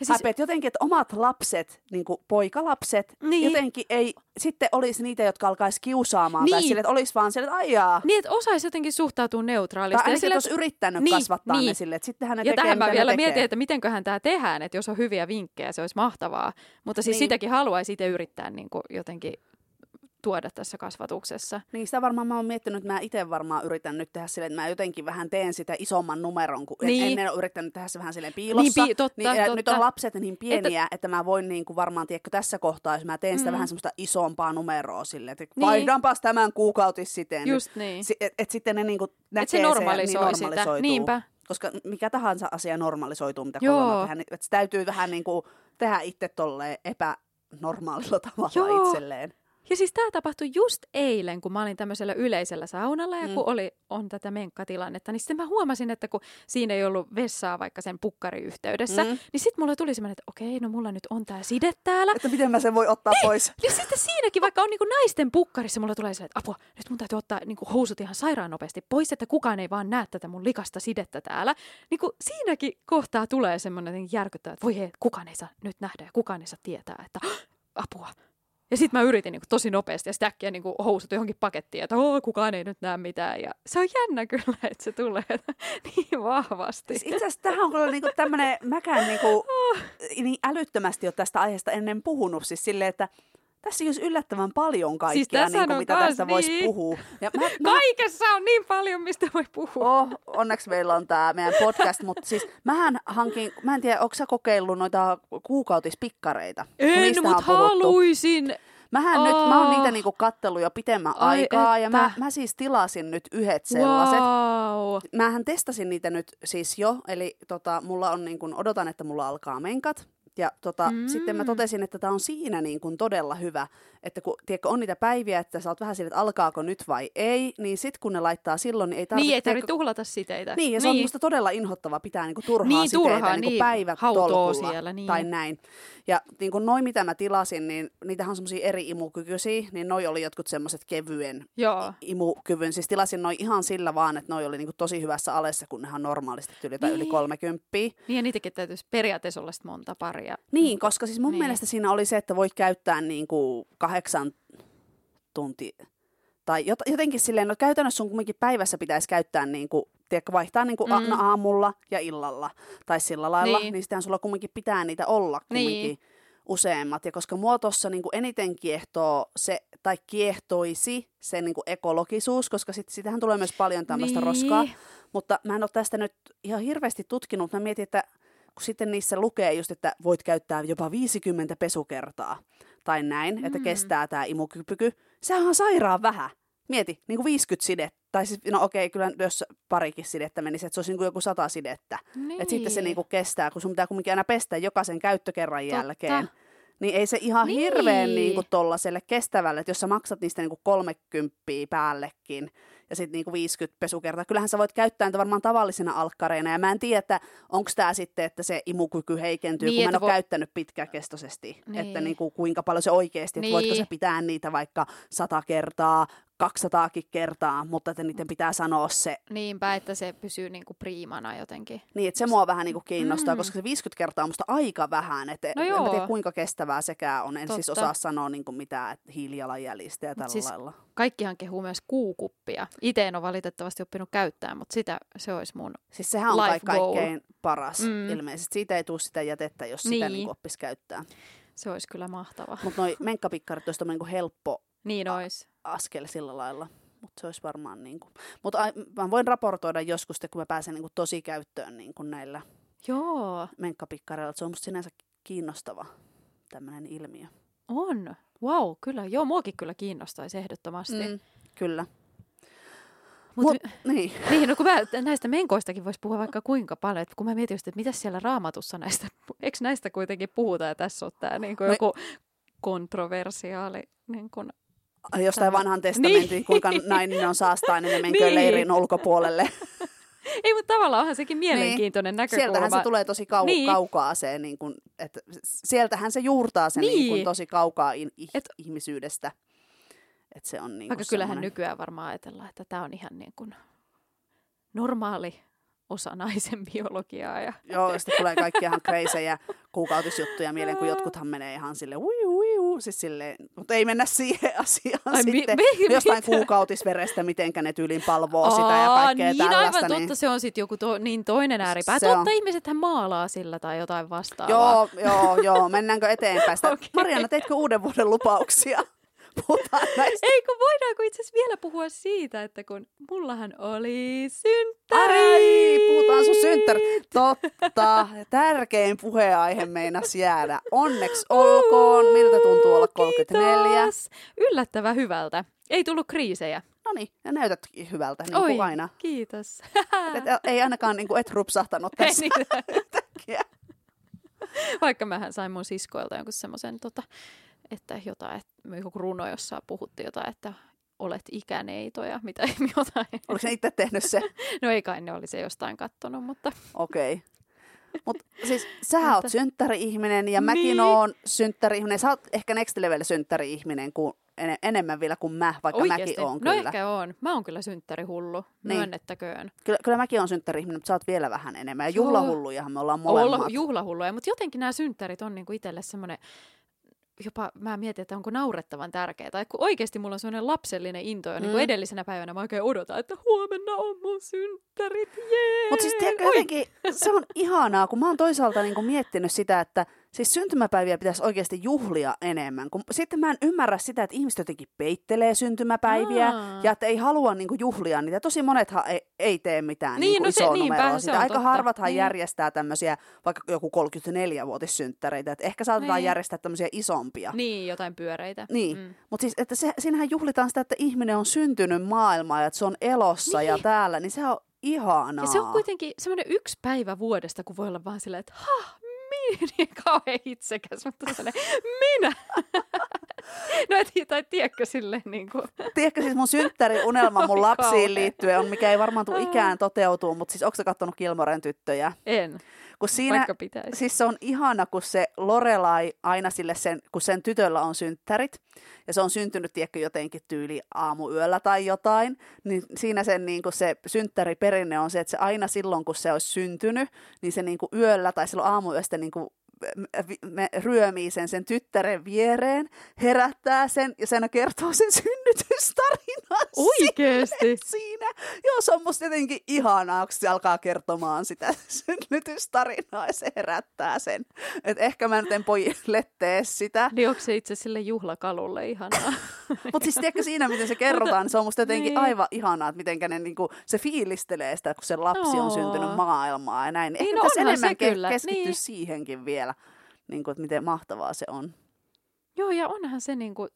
Ja siis, häpeät. Jotenkin, että omat lapset, niinku, poikalapset, Niin. jotenkin ei sitten olisi niitä, jotka alkaisi kiusaamaan. Tai Niin. sille, että olisi vaan sille, että ajaa. Niin, että osaisi jotenkin suhtautua Tai neutraalisti. ainakin, sille, että olisi yrittänyt Niin, kasvattaa ne niin. sille, että sittenhän ne ja tekee, tähän mä vielä ne mietin, että mitenköhän tämä tehdään, että jos on hyviä vinkkejä, se olisi mahtavaa. Mutta siis Niin. sitäkin haluaisi itse yrittää niin kuin jotenkin tuoda tässä kasvatuksessa. Niin sitä varmaan mä oon miettinyt, että mä itse varmaan yritän nyt tehdä silleen, että mä jotenkin vähän teen sitä isomman numeron, kun Niin. niin. ennen olen yrittänyt tehdä se vähän silleen piilossa. Niin, pi- totta, niin, ja Nyt totta. on lapset niin pieniä, että, että mä voin niin kuin varmaan, tiedätkö, tässä kohtaa, jos mä teen sitä Mm. vähän semmoista isompaa numeroa silleen, että Niin. vaihdanpas tämän kuukautis siten. Just niin. Si- et, et sitten ne niin kuin näkee Että se ja normalisoi niin sitä. normalisoituu. Niinpä. Koska mikä tahansa asia normalisoituu, mitä Joo. tehdään, niin että se täytyy vähän niin kuin tehdä itse tolleen epänormaalilla tavalla Joo. itselleen. Ja siis tämä tapahtui just eilen, kun mä olin tämmöisellä yleisellä saunalla ja Mm. kun oli, on tätä menkkatilannetta, niin sitten mä huomasin, että kun siinä ei ollut vessaa vaikka sen pukkariyhteydessä, Mm. niin sitten mulle tuli semmoinen, että okei, no mulla nyt on tämä side täällä. Että miten mä sen voi ottaa pois. Niin sitten siinäkin, vaikka on niinku naisten pukkarissa, mulla tulee sellainen, että apua, nyt mun täytyy ottaa niinku housut ihan sairaan nopeasti pois, että kukaan ei vaan näe tätä mun likasta sidettä täällä. Niinku siinäkin kohtaa tulee semmoinen järkyttävä, että voi hei, kukaan ei saa nyt nähdä ja kukaan ei saa tietää, että apua. Ja sitten mä yritin niinku tosi nopeasti ja sitten äkkiä niinku housut johonkin pakettiin, että Oo, kukaan ei nyt näe mitään. Ja se on jännä kyllä, että se tulee niin vahvasti. Siis itse asiassa tähän on kyllä niinku tämmöinen, mäkään niinku, niin älyttömästi ole tästä aiheesta ennen puhunut. Siis silleen, että tässä olisi yllättävän paljon kaikkea, Siis tässä niinku, on mitä tästä voisi niin. puhua. Ja mä, mä, Kaikessa on niin paljon, mistä voi puhua. oh, onneksi meillä on tämä meidän podcast, mutta siis mähän hankin, mä en tiedä, onko sä kokeillut noita kuukautispikkareita? En, mutta haluaisin. Mähän nyt, mä oon Oh. niitä niinku kattellut jo pitemmän Ai aikaa ja mä, että. mä siis tilasin nyt yhdet sellaiset. Wow. Mähän testasin niitä nyt siis jo, eli tota, mulla on niin kun, odotan, että mulla alkaa menkat. Ja tota, Mm. mm. sitten mä totesin, että tämä on siinä niin kun todella hyvä, että kun tiedätkö, on niitä päiviä, että sä oot vähän sille, että alkaako nyt vai ei, niin sit kun ne laittaa silloin, niin ei tarvitse... Niin, ei tarvitse tuhlata siteitä. Niin, ja se on musta todella inhottava pitää niinku turhaa Niin, siteitä turhaa, niinku niin. päivät Hautoo siellä, niin. tai näin. Ja niin kuin noin, mitä mä tilasin, niin niitähän on semmoisia eri imukykyisiä, niin noi oli jotkut semmoiset kevyen Joo. imukyvyn. Siis tilasin noin ihan sillä vaan, että noi oli niinku tosi hyvässä alessa, kun nehän on normaalisti yli, niin. yli Niin. 30. Niin ja niitäkin täytyisi periaatteessa olla monta paria. Niin, koska siis mun Niin. niin. mielestä siinä oli se, että voit käyttää niinku kahdeksan tunti tai jot, jotenkin silleen, no käytännössä sun kumminkin päivässä pitäisi käyttää niinku, tiedätkö, vaihtaa niinku Mm. mm. aamulla ja illalla tai sillä lailla, Niin. niin, niin sitähän sulla kumminkin pitää niitä olla kumminkin Niin. niin. useammat. Ja koska mua tuossa niinku eniten kiehtoo se, tai kiehtoisi se niinku ekologisuus, koska sit, sitähän tulee myös paljon tämmöistä Niin. roskaa. Mutta mä en ole tästä nyt ihan hirveästi tutkinut. Mä mietin, että kun sitten niissä lukee just, että voit käyttää jopa 50 pesukertaa tai näin, mm. että kestää tämä imukyky. Sehän on sairaan vähän. Mieti, niin kuin 50 sidettä. Tai siis, no okei, kyllä jos parikin sidettä menisi, että se olisi niin kuin joku sata sidettä. Niin. Että sitten se niin kuin kestää, kun sun pitää kumminkin aina pestä jokaisen käyttökerran Totta. jälkeen. Niin ei se ihan Niin. niin. hirveän niin kuin tollaselle kestävälle, että jos sä maksat niistä niin kuin 30 päällekin ja sitten niin kuin 50 pesukertaa, kyllähän sä voit käyttää niitä varmaan tavallisena alkkareina. Ja mä en tiedä, että onko tämä sitten, että se imukyky heikentyy, Niin, niin, kun mä en ole vo- käyttänyt pitkäkestoisesti. Niin. Että niin kuin, kuinka paljon se oikeasti, että Niin. voitko se pitää niitä vaikka 100 kertaa, 200 kertaa, mutta että niiden pitää sanoa se Niinpä, että se pysyy niinku priimana jotenkin. niin, että se mua vähän niinku kiinnostaa, Mm. koska se 50 kertaa on musta aika vähän. Et No en joo. tiedä, kuinka kestävää sekään on. En siis Totta. osaa sanoa niinku mitään hiilijalanjäljistä ja tällä siis- lailla. Kaikkihan kehuu myös kuukuppia. Itse en ole valitettavasti oppinut käyttää, mutta sitä se olisi mun. Siis sehän on life goal. kaikkein paras Mm. ilmeisesti. Siitä ei tule sitä jätettä, jos sitä Niin. niinku oppisi käyttää. Se olisi kyllä mahtava. Mutta noi menkkapikkarit olisi niinku helppo Niin olisi. askel sillä lailla. Mutta se olisi varmaan niinku. Mutta mä voin raportoida joskus, sitten, kun mä pääsen niinku tosi käyttöön niinku näillä Joo, menkkapikkareilla. Se on musta sinänsä kiinnostava tämmöinen ilmiö. on. Wow, kyllä. Joo, muakin kyllä kiinnostaisi ehdottomasti. Mm. Kyllä. Mut, Mut, niin. niin, no kun mä, näistä menkoistakin voisi puhua vaikka kuinka paljon, että kun mä mietin just, että mitä siellä raamatussa näistä, eikö näistä kuitenkin puhuta ja tässä on tämä niin kuin joku kontroversiaali niin kuin, Jostain vanhan testamentin, Niin. kuinka nainen on saastainen ja menkö Niin. leirin ulkopuolelle. Ei, mutta tavallaan onhan sekin mielenkiintoinen näkökulma. Niin. Sieltähän se tulee tosi kau- Niin. kaukaa se, niin kun, että sieltähän se juurtaa se niin. Niin. Niin kun, tosi kaukaa in, Et- ihmisyydestä. Että se on niin Vaikka kyllähän nykyään varmaan ajatellaan, että tämä on ihan niin kuin normaali osa naisen biologiaa. Ja... Joo, sitten tulee kaikki ihan kreisejä kuukautisjuttuja mieleen, kun jotkuthan menee ihan sille ui, ui, ui, siis silleen, mutta ei mennä siihen asiaan Ai, mi- sitten. mi- Jostain mitä? kuukautisverestä, mitenkä ne tyylin palvoo sitä ja Aa, kaikkea niin, tällaista. aivan totta, se on sitten joku to, niin toinen ääripää. Se Totta, on. ihmisethän maalaa sillä tai jotain vastaavaa. Joo, joo, joo, mennäänkö eteenpäin sitä. Okei. Marianna, teitkö uuden vuoden lupauksia? Puhutaan näistä. Ei kun voidaanko itse asiassa vielä puhua siitä, että kun mullahan oli synttäri. Ai, puhutaan sun synttäri. Totta, tärkein puheenaihe meinas jäädä. Onneksi olkoon. Miltä tuntuu olla 34? Kiitos. Yllättävän hyvältä. Ei tullut kriisejä. No niin, ja näytätkin hyvältä, niin Oi, kuin aina. kiitos. Et, ei ainakaan niin kuin et rupsahtanut Ei tässä. niin. Äkkiä. Vaikka mähän sain mun siskoilta jonkun semmoisen, tota, että jotain, että joku runo, jossa puhuttiin jotain, että olet ikäneito ja mitä jotain. Oliko se itse tehnyt se? No ei kai ne oli se jostain kattonut, mutta Okei. Okay. Mutta siis sä Mutta- oot synttäri-ihminen ja mäkin Niin. oon synttäri-ihminen. Sä oot ehkä next level synttäri-ihminen kuin en, enemmän vielä kuin mä, vaikka oikeasti. mäkin oon no kyllä. ehkä on. Mä oon kyllä synttärihullu, Niin. myönnettäköön. kyllä. Kyllä mäkin oon synttäri-ihminen, mutta sä oot vielä vähän enemmän. Ja juhlahullujahan me ollaan molemmat. Olla juhlahulluja, mutta jotenkin nämä synttärit on niinku itselle semmoinen, jopa mä mietin, että onko naurettavan tärkeää. Tai kun oikeasti mulla on semmoinen lapsellinen into jo mm. niin Mm. edellisenä päivänä mä oikein odotan, että huomenna on mun synttärit, jee! Mutta siis tiedätkö, jotenkin se on ihanaa, kun mä oon toisaalta niinku miettinyt sitä, että siis syntymäpäiviä pitäisi oikeasti juhlia enemmän. Kun sitten mä en ymmärrä sitä, että ihmiset jotenkin peittelee syntymäpäiviä Aa. ja että ei halua niinku juhlia niitä. Tosi monethan ei, ei tee mitään Niin, niinku no se- isoa niinpä, numeroa se sitä. on Aika totta. harvathan Niin. järjestää tämmöisiä vaikka joku 34-vuotissynttäreitä. Et ehkä saatetaan Niin. järjestää tämmöisiä isompia. Niin, jotain pyöreitä. Niin, Mm. mutta siis, että se, siinähän juhlitaan sitä, että ihminen on syntynyt maailmaan ja että se on elossa niin. ja täällä, niin se on ihanaa. Ja se on kuitenkin semmoinen yksi päivä vuodesta, kun voi olla vaan silleen, että ha, niin kauhean itsekäs, mutta sellainen, minä. no et, tai tiedätkö silleen niin kuin, Tiedätkö siis mun synttäriunelma mun lapsiin liittyen on, mikä ei varmaan tule ikään toteutuu, mutta siis onko sä kattonut Kilmoren tyttöjä? en, Kun siinä, vaikka pitäisi. siis se on ihana, kun se Lorelai aina sille sen, kun sen tytöllä on synttärit, ja se on syntynyt, tiedätkö, jotenkin tyyli aamuyöllä tai jotain, niin siinä sen niin kuin se synttäriperinne on se, että se aina silloin, kun se olisi syntynyt, niin se niin kuin yöllä tai silloin aamuyöstä niin kuin ryömii sen sen tyttären viereen, herättää sen ja sen kertoo sen synnytystarinan Oikeesti? siinä. Joo, se on musta jotenkin ihanaa, kun se alkaa kertomaan sitä synnytystarinaa ja se herättää sen. Et ehkä mä nyt en pojille tee sitä. Niin onko se itse sille juhlakalulle ihanaa? Mutta siis tiedätkö siinä, miten se kerrotaan, niin se on musta jotenkin Niin. aivan ihanaa, että mitenkä ne, niinku, se fiilistelee sitä, kun se lapsi on Oo. syntynyt maailmaan ja näin. Niin, Ehkä no onhan se enemmän ke- kyllä, keskittyä niin. siihenkin vielä, niin kuin, että miten mahtavaa se on. Joo, ja onhan se niinku,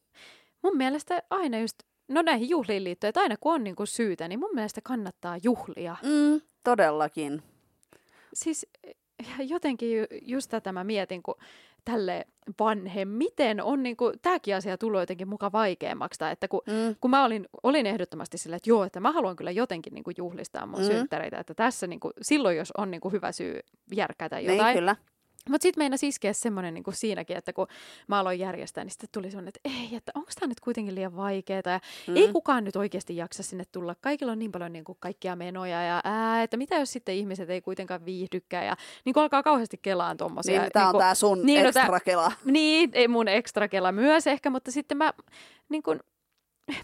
mun mielestä aina just, no näihin juhliin liittyen, että aina kun on niinku syytä, niin mun mielestä kannattaa juhlia. Mm, todellakin. Siis jotenkin ju- just tätä mä mietin, kun tälle vanhemmiten on niinku, tämäkin asia tullut jotenkin muka vaikeammaksi, tai että kun Mm. kun mä olin, olin ehdottomasti sillä, että joo, että mä haluan kyllä jotenkin niin kuin juhlistaa mun Mm. synttäreitä, että tässä niin kuin, silloin, jos on niin kuin hyvä syy järkätä Niin, jotain. kyllä. Mutta sitten meinasi iskeä semmoinen niin siinäkin, että kun mä aloin järjestää, niin sitten tuli semmoinen, että ei, että onko tämä nyt kuitenkin liian vaikeaa ja Mm. ei kukaan nyt oikeasti jaksa sinne tulla. Kaikilla on niin paljon niin kuin kaikkia menoja ja ää, että mitä jos sitten ihmiset ei kuitenkaan viihdykään ja niin kuin alkaa kauheasti kelaan tuommoisia. Niin, tämä on tämä sun niin, no ekstra kela. niin, ei mun ekstra kela myös ehkä, mutta sitten mä niin kun,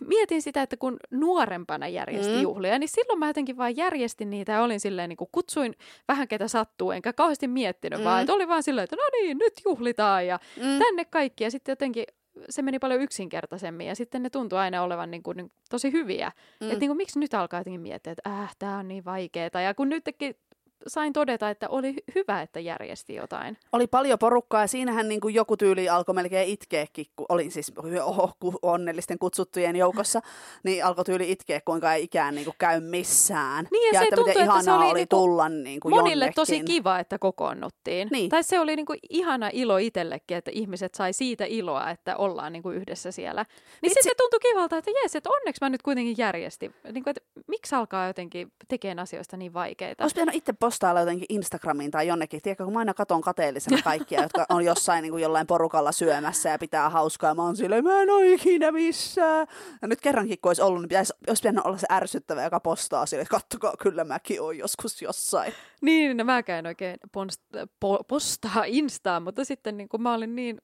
mietin sitä, että kun nuorempana järjesti Mm. juhlia, niin silloin mä jotenkin vaan järjestin niitä ja olin silleen, niin kuin kutsuin vähän ketä sattuu, enkä kauheasti miettinyt Mm. vaan, että oli vaan silleen, että no niin, nyt juhlitaan ja Mm. tänne kaikki. Ja sitten jotenkin se meni paljon yksinkertaisemmin ja sitten ne tuntui aina olevan niin kuin, niin, tosi hyviä. Mm. Mm. Että niin kuin, miksi nyt alkaa jotenkin miettiä, että äh, tämä on niin vaikeaa. Ja kun nytkin sain todeta, että oli hy- hyvä, että järjesti jotain. Oli paljon porukkaa ja siinähän niin kuin joku tyyli alkoi melkein itkeäkin, kun olin siis oho, onnellisten kutsuttujen joukossa, niin alkoi tyyli itkeä, kuinka ei ikään niin kuin käy missään. Niin ja, ja se että tuntui, miten että ihanaa se oli oli niinku tulla niin kuin monille jonnekin. tosi kiva, että kokoonnuttiin. Niin. Tai se oli niinku ihana ilo itsellekin, että ihmiset sai siitä iloa, että ollaan niinku yhdessä siellä. Niin Vitsi. sitten tuntui kivalta, että jes, että onneksi mä nyt kuitenkin järjestin. Niinku, että miksi alkaa jotenkin tekemään asioista niin vaikeita? Olisi pitänyt itse postailla jotenkin Instagramiin tai jonnekin. Tiedätkö, kun mä aina katon kateellisena kaikkia, jotka on jossain niin kuin jollain porukalla syömässä ja pitää hauskaa. Mä oon silleen, mä en ole ikinä missään. Ja nyt kerrankin, kun olisi ollut, niin pitäisi, olisi pitänyt olla se ärsyttävä, joka postaa sille, että kattokaa, kyllä mäkin oon joskus jossain. Niin, no mäkään oikein ponst- po- postaa Instaan, mutta sitten niin kun mä olin niin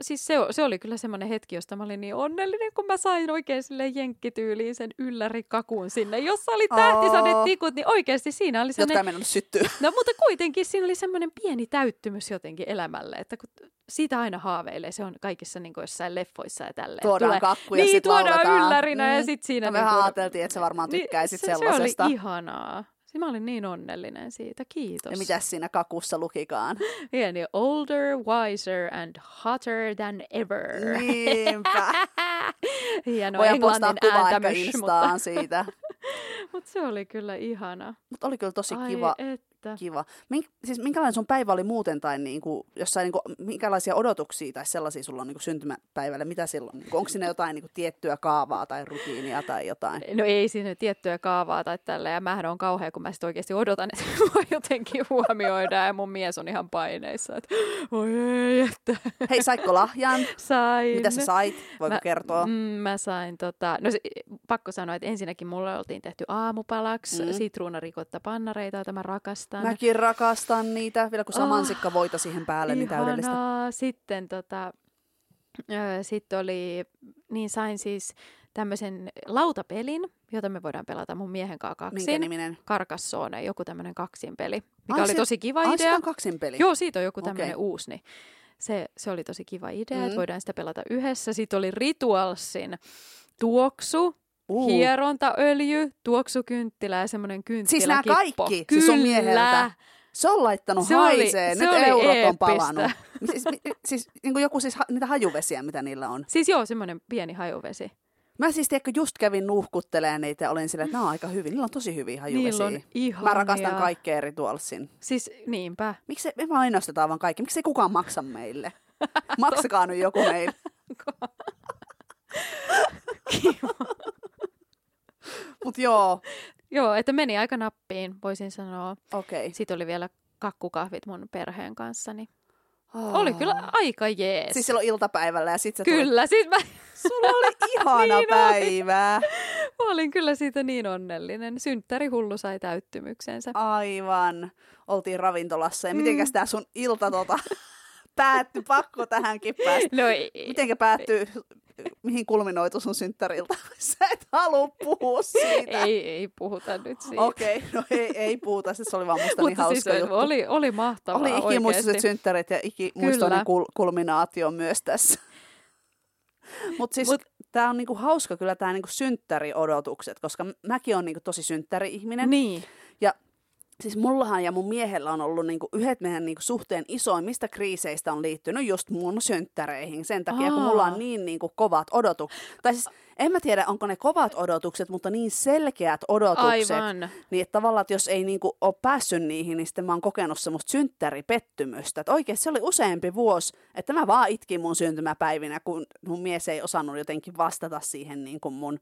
siis se, se oli kyllä semmoinen hetki, josta mä olin niin onnellinen, kun mä sain oikein sille jenkkityyliin sen yllärikakun sinne, jossa oli tähtisadetikut, niin oikeasti siinä oli Jotka semmoinen... mennyt syttyä. No mutta kuitenkin siinä oli semmoinen pieni täyttymys jotenkin elämälle, että kun siitä aina haaveilee, se on kaikissa niin jossain leffoissa ja tälleen. Tuodaan Tulee- kakku ja niin, sit tuodaan lauletaan. yllärinä ja Mm. sitten siinä... No me niin kuin- ajateltiin, että sä varmaan tykkäisit niin, se, sellaisesta. Se oli ihanaa. Siis mä olin niin onnellinen siitä. Kiitos. Ja mitä siinä kakussa lukikaan? Pieni older, wiser and hotter than ever. Niinpä. Hieno Voidaan postaa englannin ääntämys, mutta, siitä. mutta se oli kyllä ihana. Mutta oli kyllä tosi Ai kiva. Että. kiva. Mink, siis minkälainen sun päivä oli muuten, tai niinku, jossain, niinku, minkälaisia odotuksia tai sellaisia sulla on niinku syntymäpäivälle? Mitä silloin? Niinku, onko siinä jotain niinku, tiettyä kaavaa tai rutiinia tai jotain? No ei siinä tiettyä kaavaa tai tällä. Ja mähän on kauhea, kun mä sit oikeasti odotan, että mua jotenkin huomioidaan. Ja mun mies on ihan paineissa, että oi ei, että Hei, saitko lahjan? sain. Mitä sä sait? Voiko Mä- kertoa? Mm, mä sain, tota, no se, pakko sanoa, että ensinnäkin mulle oltiin tehty aamupalaksi Mm. sitruunarikotta pannareita, joita mä rakastan. Mäkin rakastan niitä. Vielä kun saa Ah, mansikka voita siihen päälle, niin täydellistä. Sitten tota, ö, sit oli, niin sain siis tämmöisen lautapelin, jota me voidaan pelata mun miehen kanssa Minkä kaksin. niminen? Carcassonne, joku tämmöinen kaksin peli, mikä Ai, oli se- tosi kiva Ai, idea. sitä on kaksin peli. Joo, siitä on joku tämmöinen Okei. uusi, niin se, se oli tosi kiva idea. Mm. että voidaan sitä pelata yhdessä. Sitten oli Ritualsin tuoksu, Uh. hierontaöljy, tuoksukynttilä ja semmoinen Siis nämä kynttiläkippo. kaikki, siis sun mieheltä. Se on laittanut Se oli- haisee. se Nyt oli eurot on eeppistä. palannut. Siis, mi- siis niin kuin joku siis ha, niitä hajuvesiä, mitä niillä on. Siis joo, semmoinen pieni hajuvesi. Mä siis tiedätkö, just kävin nuhkuttelemaan niitä ja olin silleen, että nämä on aika hyvin. Niillä on tosi hyviä hajuvesiä. On ihania. Mä rakastan kaikkea ritualsin. Siis niinpä. Miksi me mainostetaan vaan kaikki? Miksi ei kukaan maksa meille? Maksakaa nyt joku meille. Mut joo, Joo, että meni aika nappiin, voisin sanoa. okei. Sitten oli vielä kakkukahvit mun perheen kanssa, niin Okay. oli kyllä aika jees. Siis silloin iltapäivällä ja sit se tuli. kyllä, siis mä, Sulla oli ihana Niin oli. päivä. mä olin kyllä siitä niin onnellinen. Synttäri hullu sai täyttymyksensä. Aivan. Oltiin ravintolassa ja Mm. mitenkäs tää sun ilta tota, päättyi? Pakko tähänkin päästä. No ei, Mitenkä päättyy, mihin kulminoitu sun synttäriltä? Sä et halua puhua siitä. ei, ei puhuta nyt siitä. Okei, no ei, ei puhuta, se oli vaan musta niin hauska siis juttu. oli, oli mahtavaa oli ikimuistoiset oikeesti. synttärit ja ikimuistoinen Kyllä. kul- kulminaatio myös tässä. Mutta siis Mut, tämä on niinku hauska kyllä tämä niinku synttäriodotukset, koska mäkin olen niinku tosi synttäri-ihminen. Niin. Siis mullahan ja mun miehellä on ollut niinku yhdet meidän niinku suhteen isoimmista kriiseistä on liittynyt just mun synttäreihin. Sen takia, kun mulla Aa. on niin niinku kovat odotukset. Tai siis en mä tiedä, onko ne kovat odotukset, mutta niin selkeät odotukset. Aivan. Niin että tavallaan, että jos ei niinku ole päässyt niihin, niin sitten mä oon kokenut semmoista synttäripettymystä. Että oikeasti se oli useampi vuosi, että mä vaan itkin mun syntymäpäivinä, kun mun mies ei osannut jotenkin vastata siihen niin kuin mun,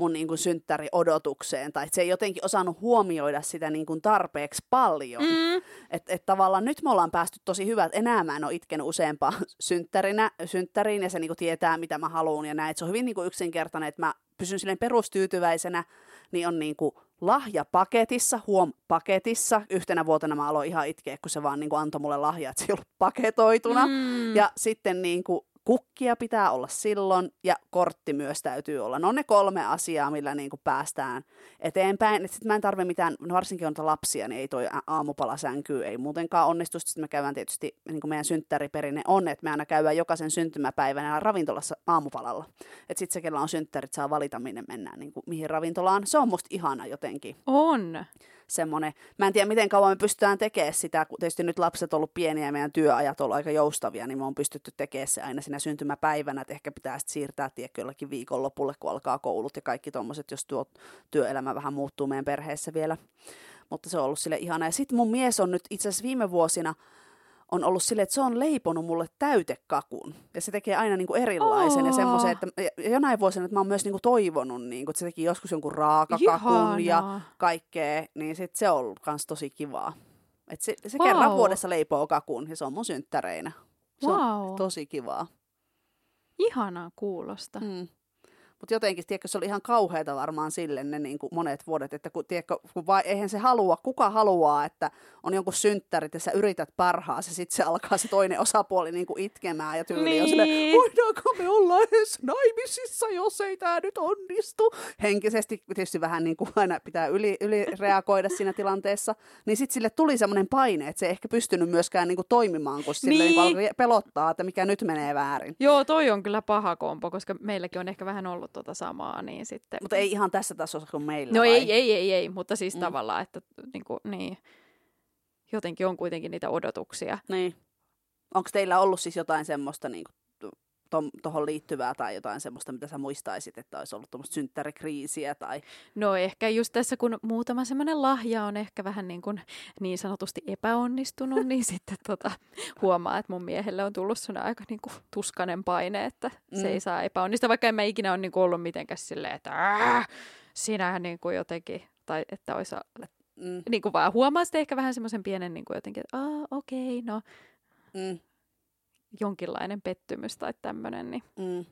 mun niin kuin synttäriodotukseen. Tai että se ei jotenkin osannut huomioida sitä niin kuin tarpeeksi paljon. Mm. Että et tavallaan nyt me ollaan päästy tosi hyvät. Enää mä en ole itkenyt useampaan synttärinä, synttäriin ja se niinku tietää, mitä mä haluan ja näin. Et se on hyvin niinku yksinkertainen, että mä pysyn silleen perustyytyväisenä, niin on niinku lahja paketissa, huom paketissa. Yhtenä vuotena mä aloin ihan itkeä, kun se vaan niinku antoi mulle lahja, että se ei ollut paketoituna. Mm. Ja sitten niin kuin kukkia pitää olla silloin ja kortti myös täytyy olla. Ne on ne kolme asiaa, millä niin kuin päästään eteenpäin. Sitten mä en tarvi mitään, no varsinkin on lapsia, niin ei toi aamupala sänkyy, ei muutenkaan onnistu. Sitten me käydään tietysti, niin kuin meidän synttäriperinne on, että me aina käydään jokaisen syntymäpäivänä ravintolassa aamupalalla. Että sitten se, kellä on synttärit, saa valita, minne mennään, niin kuin, mihin ravintolaan. Se on musta ihana jotenkin. On. Semmoinen, mä en tiedä miten kauan me pystytään tekemään sitä, kun tietysti nyt lapset on ollut pieniä ja meidän työajat on aika joustavia, niin me on pystytty tekemään se aina siinä syntymäpäivänä, että ehkä pitää sitten siirtää tiedätkö, jollakin viikonlopulle, kun alkaa koulut ja kaikki tuommoiset, jos tuo työelämä vähän muuttuu meidän perheessä vielä. Mutta se on ollut sille ihana. Ja sitten mun mies on nyt itse asiassa viime vuosina, on ollut silleen, että se on leiponut mulle täytekakun. Ja se tekee aina niin kuin erilaisen oh. ja semmoisen, että jonain vuosina, että mä oon myös niin kuin toivonut, niin kuin, että se teki joskus jonkun raakakakun Ihana. ja kaikkea, niin sit se on ollut kans tosi kivaa. Et se se wow. kerran vuodessa leipoo kakun ja se on mun synttäreinä. Se wow. on tosi kivaa. Ihanaa kuulosta. Mm. Mutta jotenkin, tiedätkö, se oli ihan kauheata varmaan sille ne niin kuin monet vuodet, että kun, tiedätkö, kun vai, eihän se halua, kuka haluaa, että on jonkun synttärit ja sä yrität parhaas ja sitten se alkaa se toinen osapuoli niin kuin itkemään ja tyyli niin. on silleen, voidaanko me olla edes naimisissa, jos ei tämä nyt onnistu. Henkisesti tietysti vähän niin kuin aina pitää yli, yli reagoida siinä tilanteessa, niin sitten sille tuli semmoinen paine, että se ei ehkä pystynyt myöskään niin kuin toimimaan, kun sille niin. niin pelottaa, että mikä nyt menee väärin. Joo, toi on kyllä paha kompo, koska meilläkin on ehkä vähän ollut ollut tota samaa, niin sitten... Mutta ei ihan tässä tasossa kuin meillä, No vai? ei, ei, ei, ei, mutta siis mm. tavallaan, että niin kuin, niin, jotenkin on kuitenkin niitä odotuksia. Niin. Onko teillä ollut siis jotain semmoista niin kuin tuohon liittyvää tai jotain semmoista, mitä sä muistaisit, että olisi ollut tuommoista synttärikriisiä? Tai... No ehkä just tässä, kun muutama semmoinen lahja on ehkä vähän niin, kuin niin sanotusti epäonnistunut, niin sitten tota, huomaa, että mun miehelle on tullut sellainen aika niin kuin tuskanen paine, että mm. se ei saa epäonnistua, vaikka en mä ikinä ole niin kuin ollut mitenkään silleen, että sinähän niin kuin jotenkin, tai että olisi mm. niin kuin vaan huomaa sitten ehkä vähän semmoisen pienen niin kuin jotenkin, että okei, okay, no mm jonkinlainen pettymys tai tämmöinen. Niin. Mm.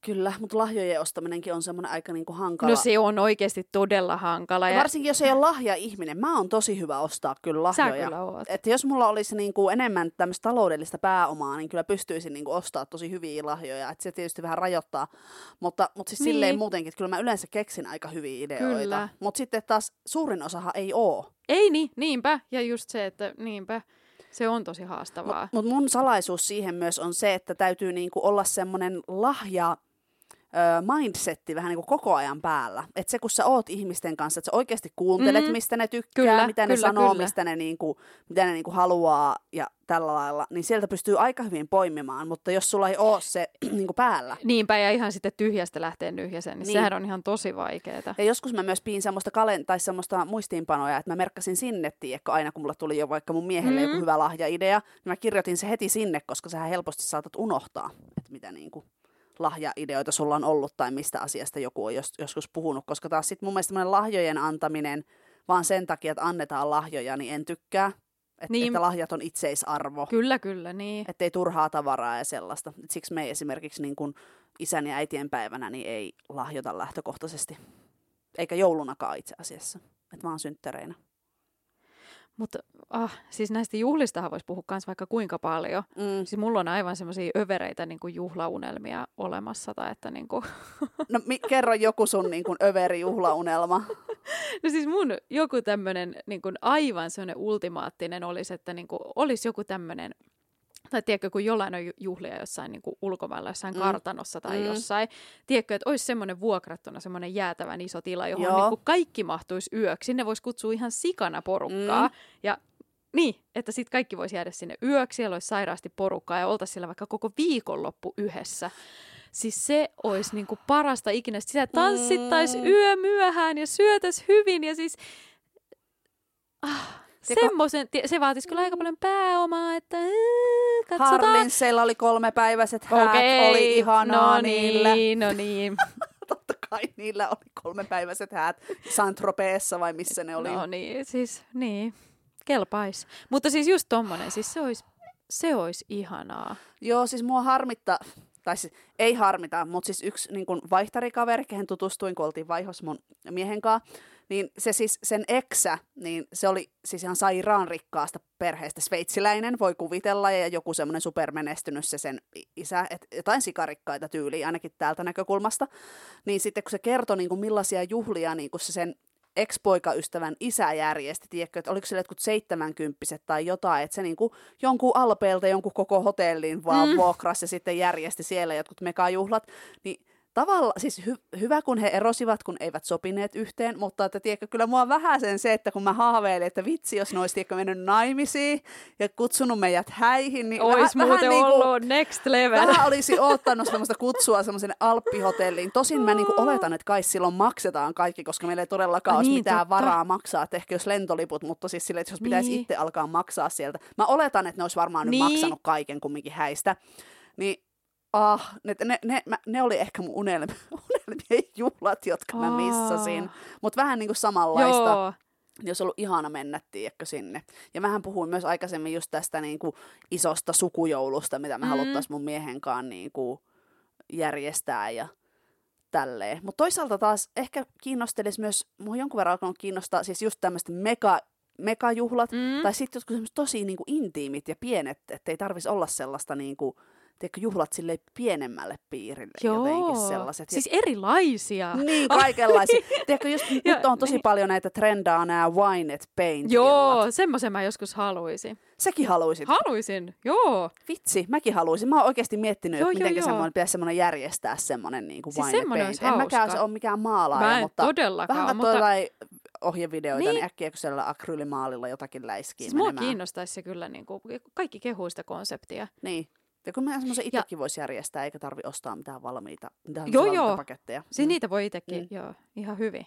Kyllä, mutta lahjojen ostaminenkin on semmoinen aika niinku hankala. No se on oikeasti todella hankala. Ja... Varsinkin jos ei ole lahja-ihminen. Mä oon tosi hyvä ostaa kyllä lahjoja. Sä kyllä oot. Että jos mulla olisi niinku enemmän tämmöistä taloudellista pääomaa, niin kyllä pystyisin niinku ostaa tosi hyviä lahjoja. Et se tietysti vähän rajoittaa. Mutta, mutta siis niin. silleen muutenkin, että kyllä mä yleensä keksin aika hyviä ideoita. Mutta sitten taas suurin osahan ei oo. Ei niin, niinpä. Ja just se, että niinpä. Se on tosi haastavaa. Mutta mut mun salaisuus siihen myös on se, että täytyy niinku olla semmoinen lahja mindsetti vähän niin kuin koko ajan päällä. Että se, kun sä oot ihmisten kanssa, että sä oikeasti kuuntelet, mm-hmm. mistä ne tykkää, kyllä, mitä ne kyllä, sanoo, kyllä. mistä ne, niin kuin, mitä ne niin kuin haluaa ja tällä lailla, niin sieltä pystyy aika hyvin poimimaan, mutta jos sulla ei ole se niin kuin päällä. Niinpä, ja ihan sitten tyhjästä lähtee nyhjäsen, niin, niin. sehän on ihan tosi vaikeaa. Ja joskus mä myös piin semmoista, kalen- tai semmoista muistiinpanoja, että mä merkkasin sinne, tiedätkö, aina kun mulla tuli jo vaikka mun miehelle mm-hmm. joku hyvä lahjaidea, niin mä kirjoitin se heti sinne, koska sä helposti saatat unohtaa, että mitä niin kuin lahjaideoita sulla on ollut tai mistä asiasta joku on jos, joskus puhunut, koska taas sitten mun mielestä lahjojen antaminen vaan sen takia, että annetaan lahjoja, niin en tykkää. Että, niin. että lahjat on itseisarvo. Kyllä, kyllä, niin. Että ei turhaa tavaraa ja sellaista. Et siksi me ei esimerkiksi niin kun isän ja äitien päivänä niin ei lahjota lähtökohtaisesti. Eikä joulunakaan itse asiassa. Että vaan synttäreinä. Mutta ah, siis näistä juhlistahan voisi puhua myös vaikka kuinka paljon. Mm. Siis mulla on aivan semmoisia övereitä niin kuin juhlaunelmia olemassa. Tai että niin kuin... No mi- kerro joku sun niin kuin överi juhlaunelma. no siis mun joku tämmöinen niin kuin aivan semmoinen ultimaattinen olisi, että niin kuin olisi joku tämmöinen tai tiedätkö, kun jollain on juhlia jossain niin ulkomailla, jossain mm. kartanossa tai mm. jossain. Tiedätkö, että olisi semmoinen vuokrattuna semmoinen jäätävän iso tila, johon niin kuin kaikki mahtuisi yöksi. Sinne voisi kutsua ihan sikana porukkaa. Mm. Ja niin, että sitten kaikki voisi jäädä sinne yöksi, siellä olisi sairaasti porukkaa ja oltaisiin siellä vaikka koko viikonloppu yhdessä. Siis se olisi niin kuin parasta ikinä. Sitä tanssittaisi mm. yö myöhään ja syötäisi hyvin ja siis... Ah, Semmoisen, se vaatisi kyllä aika paljon pääomaa, että katsotaan. Harlinsseilla oli kolmepäiväiset häät, Okei, oli ihanaa no niillä. Niin, no niin. Totta kai niillä oli kolmepäiväiset häät Saint-Tropezissa vai missä ne oli. No niin, siis niin, kelpais. Mutta siis just tommonen, siis se olisi se olisi ihanaa. Joo, siis mua harmittaa, tai siis ei harmita, mutta siis yksi niin vaihtarikaveri, kehen tutustuin, kun oltiin vaihos mun miehen kanssa, niin se siis, sen eksä, niin se oli siis ihan sairaan rikkaasta perheestä sveitsiläinen, voi kuvitella, ja joku semmoinen supermenestynyt se sen isä, että jotain sikarikkaita tyyliä ainakin täältä näkökulmasta. Niin sitten kun se kertoi, niin kuin millaisia juhlia niin kuin se sen ex-poikaystävän isä järjesti, tiedätkö, että oliko se jotkut seitsemänkymppiset tai jotain, että se niinku jonkun alpeelta jonkun koko hotellin vaan mm. vuokrasi ja sitten järjesti siellä jotkut megajuhlat, niin tavalla, siis hy, hyvä kun he erosivat, kun eivät sopineet yhteen, mutta että tiedätkö, kyllä mua vähän sen se, että kun mä haaveilin, että vitsi, jos ne olisi tiedätkö, mennyt naimisiin ja kutsunut meidät häihin, niin Ois vähän, muuten vähän ollut niin kuin, next level. Vähän olisi ottanut semmoista kutsua semmoiseen Alppihotelliin. Tosin mä niinku oletan, että kai silloin maksetaan kaikki, koska meillä ei todellakaan Ah, olisi niin, mitään totta. varaa maksaa, että ehkä jos lentoliput, mutta siis sille, että jos pitäisi Niin. itse alkaa maksaa sieltä. Mä oletan, että ne olisi varmaan nyt Niin. maksanut kaiken kumminkin häistä. Niin Ah, ne, ne, ne, mä- ne oli ehkä mun unelmi, unelmien juhlat, jotka mä missasin. Mutta vähän niin kuin samanlaista Joo. niin olisi ollut ihana mennä, tiedätkö, sinne. Ja mähän puhuin myös aikaisemmin just tästä niin kuin isosta sukujoulusta, mitä me Mm. mm. haluttaisiin mun miehen kanssa niin kuin järjestää ja tälleen. Mutta toisaalta taas ehkä kiinnostelisi myös, mua on jonkun verran alkanut kiinnostaa siis just tämmöistä mega, megajuhlat, Mm. tai sitten jotkut semmoiset tosi niin kuin intiimit ja pienet, että ei tarvitsisi olla sellaista niin kuin, tiedätkö, juhlat sille pienemmälle piirille jotenkin sellaiset. Siis erilaisia. niin, kaikenlaisia. Tiedätkö, just, Ja- nyt on tosi niin. paljon näitä trendaa nämä wine and paint Joo, semmoisen mä joskus haluaisin. Sekin haluaisit. Haluaisin, joo. Vitsi, mäkin haluaisin. Mä oon oikeasti miettinyt, Joo, että joo, miten joo. semmoinen, pitäisi semmoinen järjestää semmoinen niin kuin Siis wine semmoinen paint. En mäkään se ole mikään maalaaja, Mä en mutta todellakaan, vähän mutta- jotain ohjevideoita, niin, Niin. äkkiä kun siellä akryylimaalilla jotakin läiskii Siis mua menemään. kiinnostaisi se kyllä, niin kuin, kaikki kehuu sitä konseptia. Niin. Ja kun mä semmoisen Ja- itsekin voisi järjestää, eikä tarvi ostaa mitään valmiita, mitään Joo, valmiita joo. paketteja. Siis Mm. niitä voi itsekin, Mm. joo, ihan hyvin.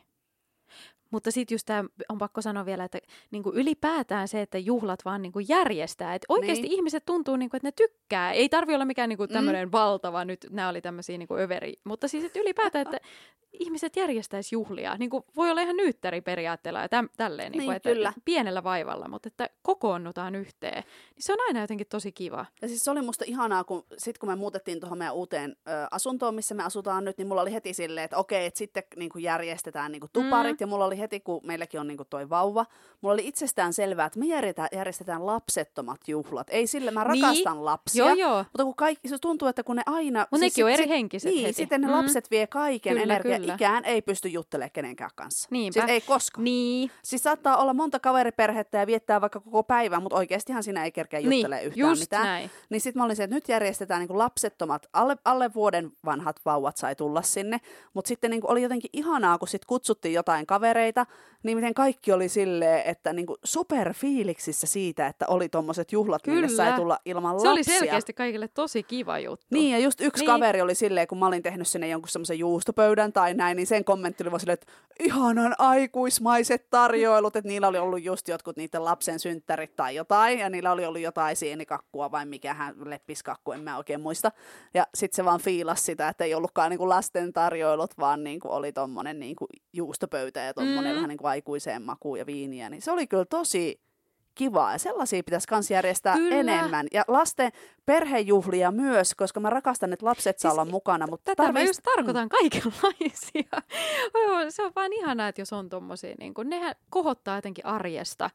Mutta sitten just tämä on pakko sanoa vielä, että niinku ylipäätään se, että juhlat vaan niinku järjestää. Että oikeasti Niin. ihmiset tuntuu, niinku, että ne tykkää. Ei tarvi olla mikään niinku Mm. tämmöinen valtava, nyt nämä oli tämmöisiä niinku överi. Mutta siis että ylipäätään, että ihmiset järjestäisi juhlia. Niinku, voi olla ihan nyyttäri periaatteella ja täm, tälleen, niinku, Niin, että kyllä. pienellä vaivalla, mutta että kokoonnutaan yhteen. Niin se on aina jotenkin tosi kiva. Ja siis se oli musta ihanaa, kun sit kun me muutettiin tuohon meidän uuteen ö, asuntoon, missä me asutaan nyt, niin mulla oli heti silleen, että okei, että sitten niin kuin järjestetään niin kuin tuparit, Mm. ja mulla oli heti, kun meilläkin on niin kuin toi vauva, mulla oli itsestään selvää, että me järjestetään, järjestetään lapsettomat juhlat. Ei sille, mä Niin. rakastan lapsia, Joo, joo. mutta kun kaikki, se tuntuu, että kun ne aina... Mut nekin on eri sit, henkiset Niin, heti. sitten ne Mm. lapset vie kaiken Kyllä, energiaa. Kyllä. Ikään ei pysty juttelemaan kenenkään kanssa. Niinpä. Siis ei koskaan. Niin, Siis saattaa olla monta kaveriperhettä ja viettää vaikka koko päivän, mutta oikeastihan siinä ei kerkeä niin juttelemaan yhtään just mitään. näin. Niin sitten mä olin se, että nyt järjestetään niin lapsettomat, alle, alle vuoden vanhat vauvat sai tulla sinne. Mutta sitten niin oli jotenkin ihanaa, kun sit kutsuttiin jotain kavereita, niin miten kaikki oli silleen, että niin superfiiliksissä siitä, että oli tommoset juhlat, Kyllä. mille sai tulla ilman Se oli lapsia. selkeästi kaikille tosi kiva juttu. Niin, ja just yksi Niin. niin. kaveri oli silleen, kun mä olin tehnyt sinne jonkun semmoisen juustopöydän tai näin, niin sen kommentti oli vaan silleen, että ihanan aikuismaiset tarjoilut, että niillä oli ollut just jotkut niiden lapsen synttärit tai jotain, ja niillä oli ollut jotain sienikakkua vai mikähän leppiskakku, en mä oikein muista. Ja sitten se vaan fiilasi sitä, että ei ollutkaan niinku lasten tarjoilut, vaan niinku oli tommonen niinku juustopöytä ja tommonen Mm. mm. vähän niinku aikuiseen makuun ja viiniä, niin se oli kyllä tosi kivaa. Ja sellaisia pitäisi myös järjestää Kyllä. enemmän. Ja lasten perhejuhlia myös, koska mä rakastan, että lapset saa Siis olla mukana. Mutta Tätä mä tarvis- just tarkoitan kaikenlaisia. Se on vaan ihanaa, että jos on tommosia, niin kun, nehän kohottaa jotenkin arjesta.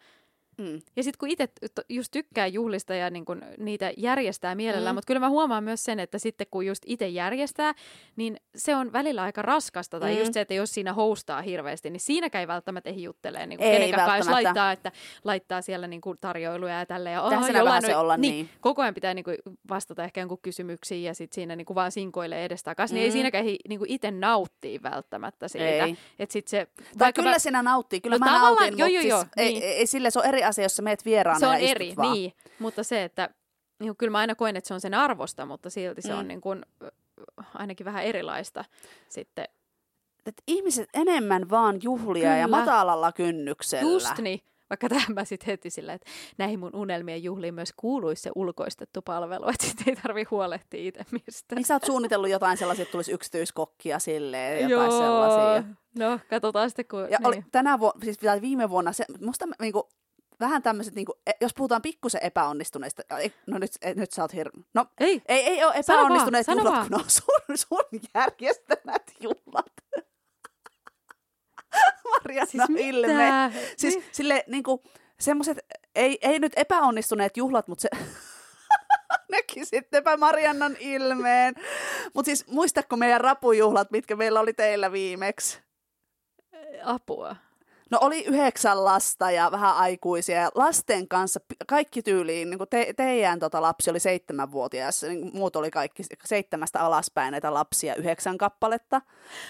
Mm. Ja sitten kun itse just tykkää juhlista ja niin kun niitä järjestää mielellään, Mm. mutta kyllä mä huomaan myös sen, että sitten kun just itse järjestää, niin se on välillä aika raskasta. Tai Mm. just se, että jos siinä hostaa hirveästi, niin siinäkään ei välttämättä ehdi juttelee niin Ei kenenkään. Jos laittaa, että laittaa siellä niin kuin tarjoiluja ja tälleen. Ja siinä jollain se olla niin. Koko ajan pitää niin kuin vastata ehkä jonkun kysymyksiin ja sitten siinä niin kuin vaan sinkoilee edestakaisin. Niin ei Mm. siinäkään ehdi niin kuin itse nauttia välttämättä siitä. Ei. Että sit se, Tai kyllä mä- sinä nauttii, kyllä No mä nautin, mutta siis niin. ei, ei, sille se on eri asia, jos sä meet vieraana se on ja eri, vaan. niin. Mutta se, että niin kuin, kyllä mä aina koen, että se on sen arvosta, mutta silti se Mm. on niin kuin, ö, ainakin vähän erilaista sitten. Et ihmiset enemmän vaan juhlia ja Kyllä. matalalla kynnyksellä. Just niin. Vaikka tähän mä sitten heti sillä, että näihin mun unelmien juhliin myös kuuluisi se ulkoistettu palvelu, että sit ei tarvi huolehtia itse mistään. Niin sä oot suunnitellut jotain sellaisia, että tulisi yksityiskokkia silleen, jotain sellaisia. No, katsotaan sitten, kun... Ja oli niin. tänä vuonna, siis viime vuonna, se, musta niinku, vähän tämmöiset, niinku, e- jos puhutaan pikkusen epäonnistuneista, ei, no nyt, nyt sä oot hirveä. No, Ei, ei, ei ole Sano vaan, epäonnistuneet sano juhlat, vaan. kun on sun, sun järjestämät juhlat. Marianna siis ilme. mitä? Siis Niin. sille niinku, semmoset, ei, ei nyt epäonnistuneet juhlat, mutta se... Nekin sittenpä Mariannan ilmeen. Mutta siis muistatko meidän rapujuhlat, mitkä meillä oli teillä viimeksi? Apua. No oli yhdeksän lasta ja vähän aikuisia ja lasten kanssa kaikki tyyliin, niin kuin te, teidän tota, lapsi oli seitsemänvuotias, niin muut oli kaikki seitsemästä alaspäin näitä lapsia yhdeksän kappaletta.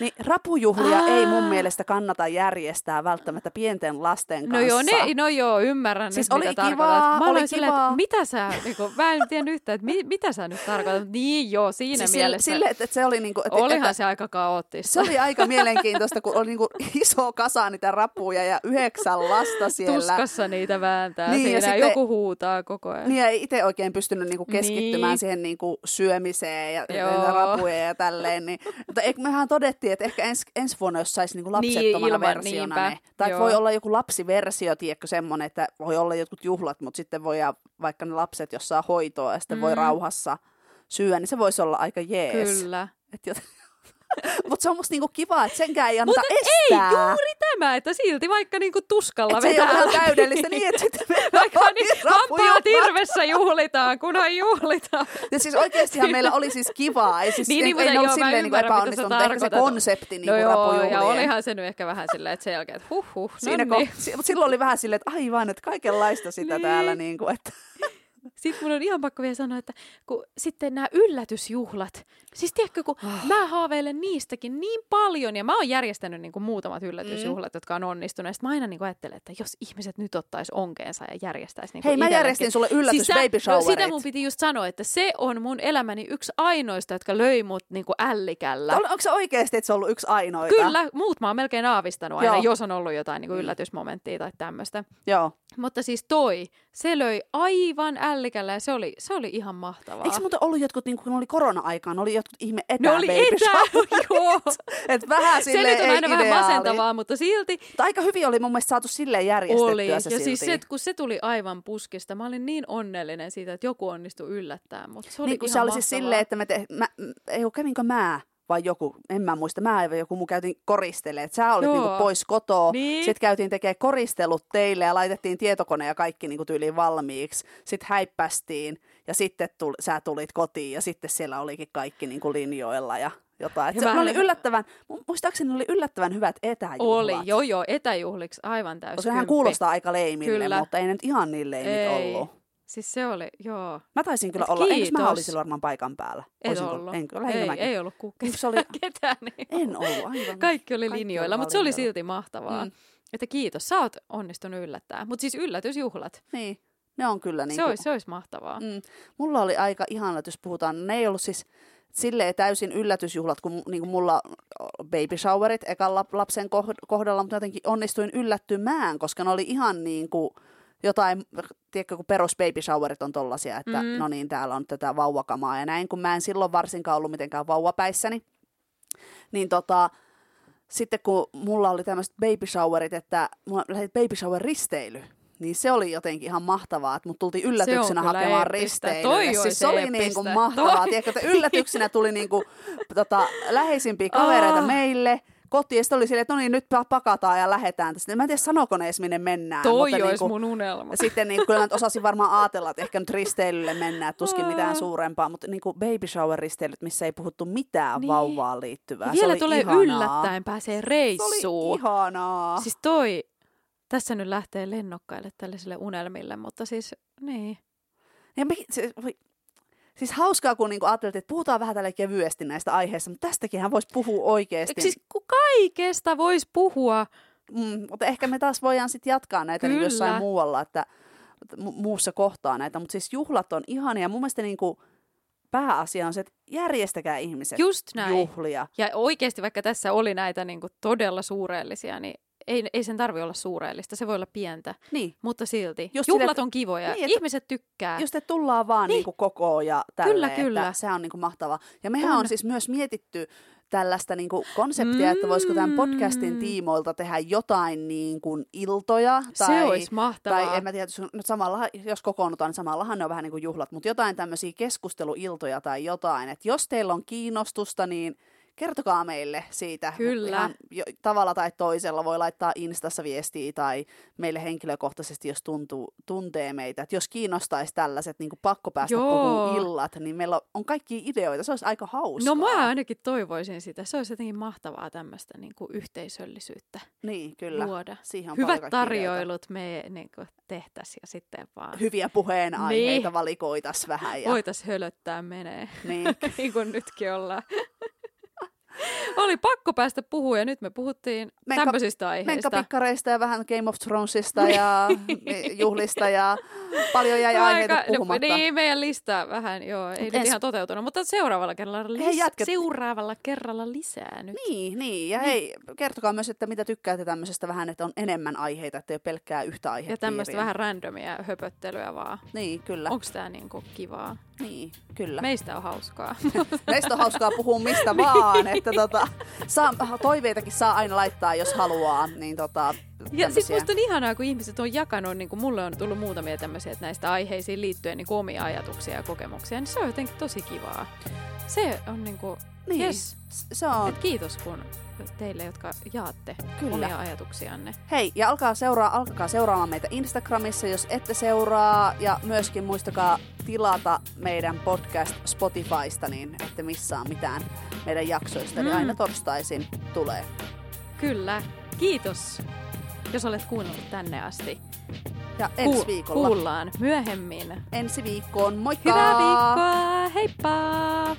Niin rapujuhlia Aa. ei mun mielestä kannata järjestää välttämättä pienten lasten No kanssa. joo, ne, no joo, ymmärrän Siis nyt, oli mitä kivaa. Mä oli olin silleen, kivaa. että mitä sä, niin kuin, mä en tiedä yhtään, että mi, mitä sä nyt tarkoitat. Niin joo, siinä siis mielessä. Sille, että, se oli niinku, että, Olihan että, se aika kaoottista. se oli aika mielenkiintoista, kun oli niinku iso kasa niitä rapuja ja yhdeksän lasta siellä. Tuskassa niitä vääntää Niin, niin, ja siinä, sitten- joku huutaa koko ajan. Niin, ja ei itse oikein pystynyt niinku keskittymään Niin. siihen niinku syömiseen ja Joo. rapuja ja tälleen. Niin, mutta mehän todettiin, että ehkä ens, ensi vuonna, jos saisi niinku lapsettomana ilman- versiona niinpä, ne. Tai joo. voi olla joku lapsiversio, tiedätkö, semmoinen, että voi olla jotkut juhlat, mutta sitten voi vaikka ne lapset, jos saa hoitoa ja sitten mm. voi rauhassa syödä, niin se voisi olla aika jees. Kyllä. Et jot... Mutta se on musta niinku kiva, että senkään ei anneta ei, estää. juuri tämä, että silti vaikka niinku tuskalla Et se ei ole vetää ihan läpi. täydellistä niin, että sitten Vaikka niin rapujuhlat. hampaat hirvessä juhlitaan, kunhan juhlitaan. Ja siis oikeastihan meillä oli siis kivaa. Ei, siis, Niin, niin, niin, ei mutta ollut silleen niin sä epäonnistunut, mutta ehkä se konsepti niin No joo, rapujuhlien. ja olihan se nyt ehkä vähän silleen, että sen jälkeen, että huh huh, Siinä no ko- niin. si- mutta silloin oli vähän silleen, että aivan, että kaikenlaista sitä Niin. täällä. Niin kuin, että... Sitten mun on ihan pakko vielä sanoa, että kun sitten nämä yllätysjuhlat, siis tiedätkö, kun Ah. mä haaveilen niistäkin niin paljon, ja mä oon järjestänyt niin kuin muutamat yllätysjuhlat, mm. jotka on onnistunut, ja mä aina niin kuin ajattelen, että jos ihmiset nyt ottais onkeensa ja järjestäisi niin Hei, mä järjestin sulle yllätys siis baby no, showerit. sitä mun piti just sanoa, että se on mun elämäni yksi ainoista, jotka löi mut niin kuin ällikällä. On, onko se oikeasti, että se on ollut yksi ainoita? Kyllä, muut mä oon melkein aavistanut aina, Joo. jos on ollut jotain niin kuin yllätysmomenttia tai tämmöistä. Joo. Mutta siis toi, se löi aivan ällikällä ja se oli, se oli ihan mahtavaa. Eikö muuten ollut jotkut, niin kun oli korona-aikaan, oli jotkut ihme etä ne oli etä, joo. Et vähän Se nyt on aina vähän masentavaa, mutta silti Mutta aika hyvin oli mun mielestä saatu silleen järjestettyä oli. Ja se siis silti. se, että kun se tuli aivan puskista, mä olin niin onnellinen siitä, että joku onnistui yllättämään, mutta se oli niin kun ihan se oli mahtavaa. siis silleen, että me te, mä, ei kun kävinkö mä vai joku, en mä muista, mä ja joku muu käytiin koristelemaan, että sä olit Joo. niinku pois kotoa, Niin. sitten käytiin tekemään koristelut teille ja laitettiin tietokone ja kaikki niinku tyyliin valmiiksi, sitten häippästiin ja sitten tuli, sä tulit kotiin ja sitten siellä olikin kaikki niinku linjoilla ja jotain. Et se, oli yllättävän, mu- muistaakseni oli yllättävän hyvät etäjuhlat. Oli, joo joo, etäjuhliksi aivan täysin. Koska nehän kuulostaa aika leimille, Kyllä. mutta ei ne nyt ihan niin leimit Ei. ollut. Siis se oli, joo. Mä taisin kyllä Et olla, eikö mä kiitos. olisin varmaan paikan päällä? Et Olisinko- ollut. Enkö, lähinkö ei, mäkin? ei ollut ku- Eikö se oli, ketään. Niin. en ollut aivan. Kaikki oli Kaikki linjoilla, mutta se oli silti mahtavaa. Mm. Että kiitos, sä oot onnistunut yllättää. Mutta siis yllätysjuhlat, Niin, ne on kyllä niin se, olisi, se olisi mahtavaa. mm, Mulla oli aika ihana, jos puhutaan, ne ei ollut siis silleen täysin yllätysjuhlat, kun niin kuin mulla baby showerit ekan lap- lapsen koh- kohdalla, mutta jotenkin onnistuin yllättymään, koska ne oli ihan niin kuin jotain, tiedätkö, kun perus baby showerit on tollasia, että Mm. no niin, täällä on tätä vauvakamaa ja näin, kun mä en silloin varsinkaan ollut mitenkään vauvapäissäni, niin tota, sitten kun mulla oli tämmöiset baby showerit, että mulla lähti baby shower risteily, niin se oli jotenkin ihan mahtavaa, että mut tultiin yllätyksenä hakemaan. Toi siis se oli niin kuin mahtavaa. Toi. Tiedätkö, että yllätyksenä tuli niin kuin, tota, läheisimpiä kavereita Ah. meille kotiin. Ja sitten oli silleen, että no niin, nyt pakataan ja lähdetään tästä. Mä en tiedä, sanoiko ne edes, minne mennään. Toi mutta olisi niin kuin, mun unelma. ja sitten niin, kyllä mä osasin varmaan ajatella, että ehkä nyt risteilylle mennään, että tuskin mitään suurempaa, mutta niin kuin baby shower risteilyt, missä ei puhuttu mitään Niin. vauvaan liittyvää. Ja se vielä oli tulee ihanaa. yllättäen, pääsee Se oli reissuun. ihanaa. Siis toi, tässä nyt lähtee lennokkaille tällaisille unelmille, mutta siis niin. Ja me, se, voi, siis hauskaa, kun niinku ajateltiin, että puhutaan vähän tälle kevyesti näistä aiheista, mutta tästäkin voisi puhua oikeasti. Siis kun kaikesta voisi puhua, mm, mutta ehkä me taas voidaan sitten jatkaa näitä niin jossain muualla, että että mu- muussa kohtaa näitä. Mutta siis juhlat on ihania. Mun mielestä niinku pääasia on se, että järjestäkää ihmiset just näin. juhlia. Ja oikeasti vaikka tässä oli näitä niin kuin todella suureellisia, niin ei, ei sen tarvi olla suureellista, se voi olla pientä, Niin. mutta silti. Just Juhlat sille- on kivoja, niin, että- ihmiset tykkää. Just, että tullaan vaan Niin. niin. niinku kokoon ja tälleen, Kyllä, kyllä. Että se on niinku mahtavaa. Ja mehän on. On. siis myös mietitty tällaista niinku konseptia, että voisiko tämän podcastin Mm. tiimoilta tehdä jotain niin kuin iltoja. Tai, se olisi mahtavaa. Tai en mä tiedä, jos, nyt samalla, jos kokoonnutaan, niin samallahan ne on vähän niin kuin juhlat, mutta jotain tämmöisiä keskusteluiltoja tai jotain. Että jos teillä on kiinnostusta, niin kertokaa meille siitä. Kyllä. Ihan jo, tavalla tai toisella voi laittaa Instassa viestiä tai meille henkilökohtaisesti, jos tuntuu, tuntee meitä. Et jos kiinnostaisi tällaiset niin pakko päästä Joo. puhumaan illat, niin meillä on kaikki ideoita. Se olisi aika hauskaa. No mä ainakin toivoisin sitä. Se olisi jotenkin mahtavaa tämmöistä niin kuin yhteisöllisyyttä Niin, kyllä. luoda. Siihen on Hyvät kaikkia ideoita. tarjoilut me niin tehtäisiin ja sitten vaan Hyviä puheenaiheita Niin. valikoitas vähän. Ja, voitaisiin hölöttää menee, niin, niin kuin nytkin ollaan. Oli pakko päästä puhua ja nyt me puhuttiin Menkka- tämmöisistä aiheista. menkkapikkareista ja vähän Game of Thronesista ja juhlista ja paljon jäi aiheita Aika- puhumatta. No, niin, meidän lista vähän, joo, ei nyt Ens- ihan toteutunut, mutta seuraavalla kerralla, lis- Hei, seuraavalla kerralla lisää nyt. Niin, niin. Ja hei, kertokaa myös, että mitä tykkäätte tämmöisestä vähän, että on enemmän aiheita, että ei ole pelkkää yhtä aihepiiriä. Ja tämmöistä vähän randomia höpöttelyä vaan. Niin, kyllä. Onko tämä niinku kivaa? Niin, kyllä. Meistä on hauskaa. Meistä on hauskaa puhua mistä vaan, että tota, saa, toiveitakin saa aina laittaa, jos haluaa. Niin tota, Ja sitten musta on ihanaa, kun ihmiset on jakanut, niin kuin mulle on tullut muutamia tämmöisiä, että näistä aiheisiin liittyen niin omia ajatuksia ja kokemuksia, niin se on jotenkin tosi kivaa. Se on niin kuin, niin, yes. se on. et kiitos kun teille, jotka jaatte Kyllä. omia ajatuksianne. Hei, ja alkaa seuraa, alkakaa seuraamaan meitä Instagramissa, jos ette seuraa. Ja myöskin muistakaa tilata meidän podcast Spotifysta, niin ette missaa mitään meidän jaksoista. Eli Mm. aina torstaisin tulee. Kyllä, kiitos, jos olet kuunnellut tänne asti. Ja ensi Ku- viikolla. Kuullaan myöhemmin. Ensi viikkoon. Moikka! Hyvää viikkoa, heippa!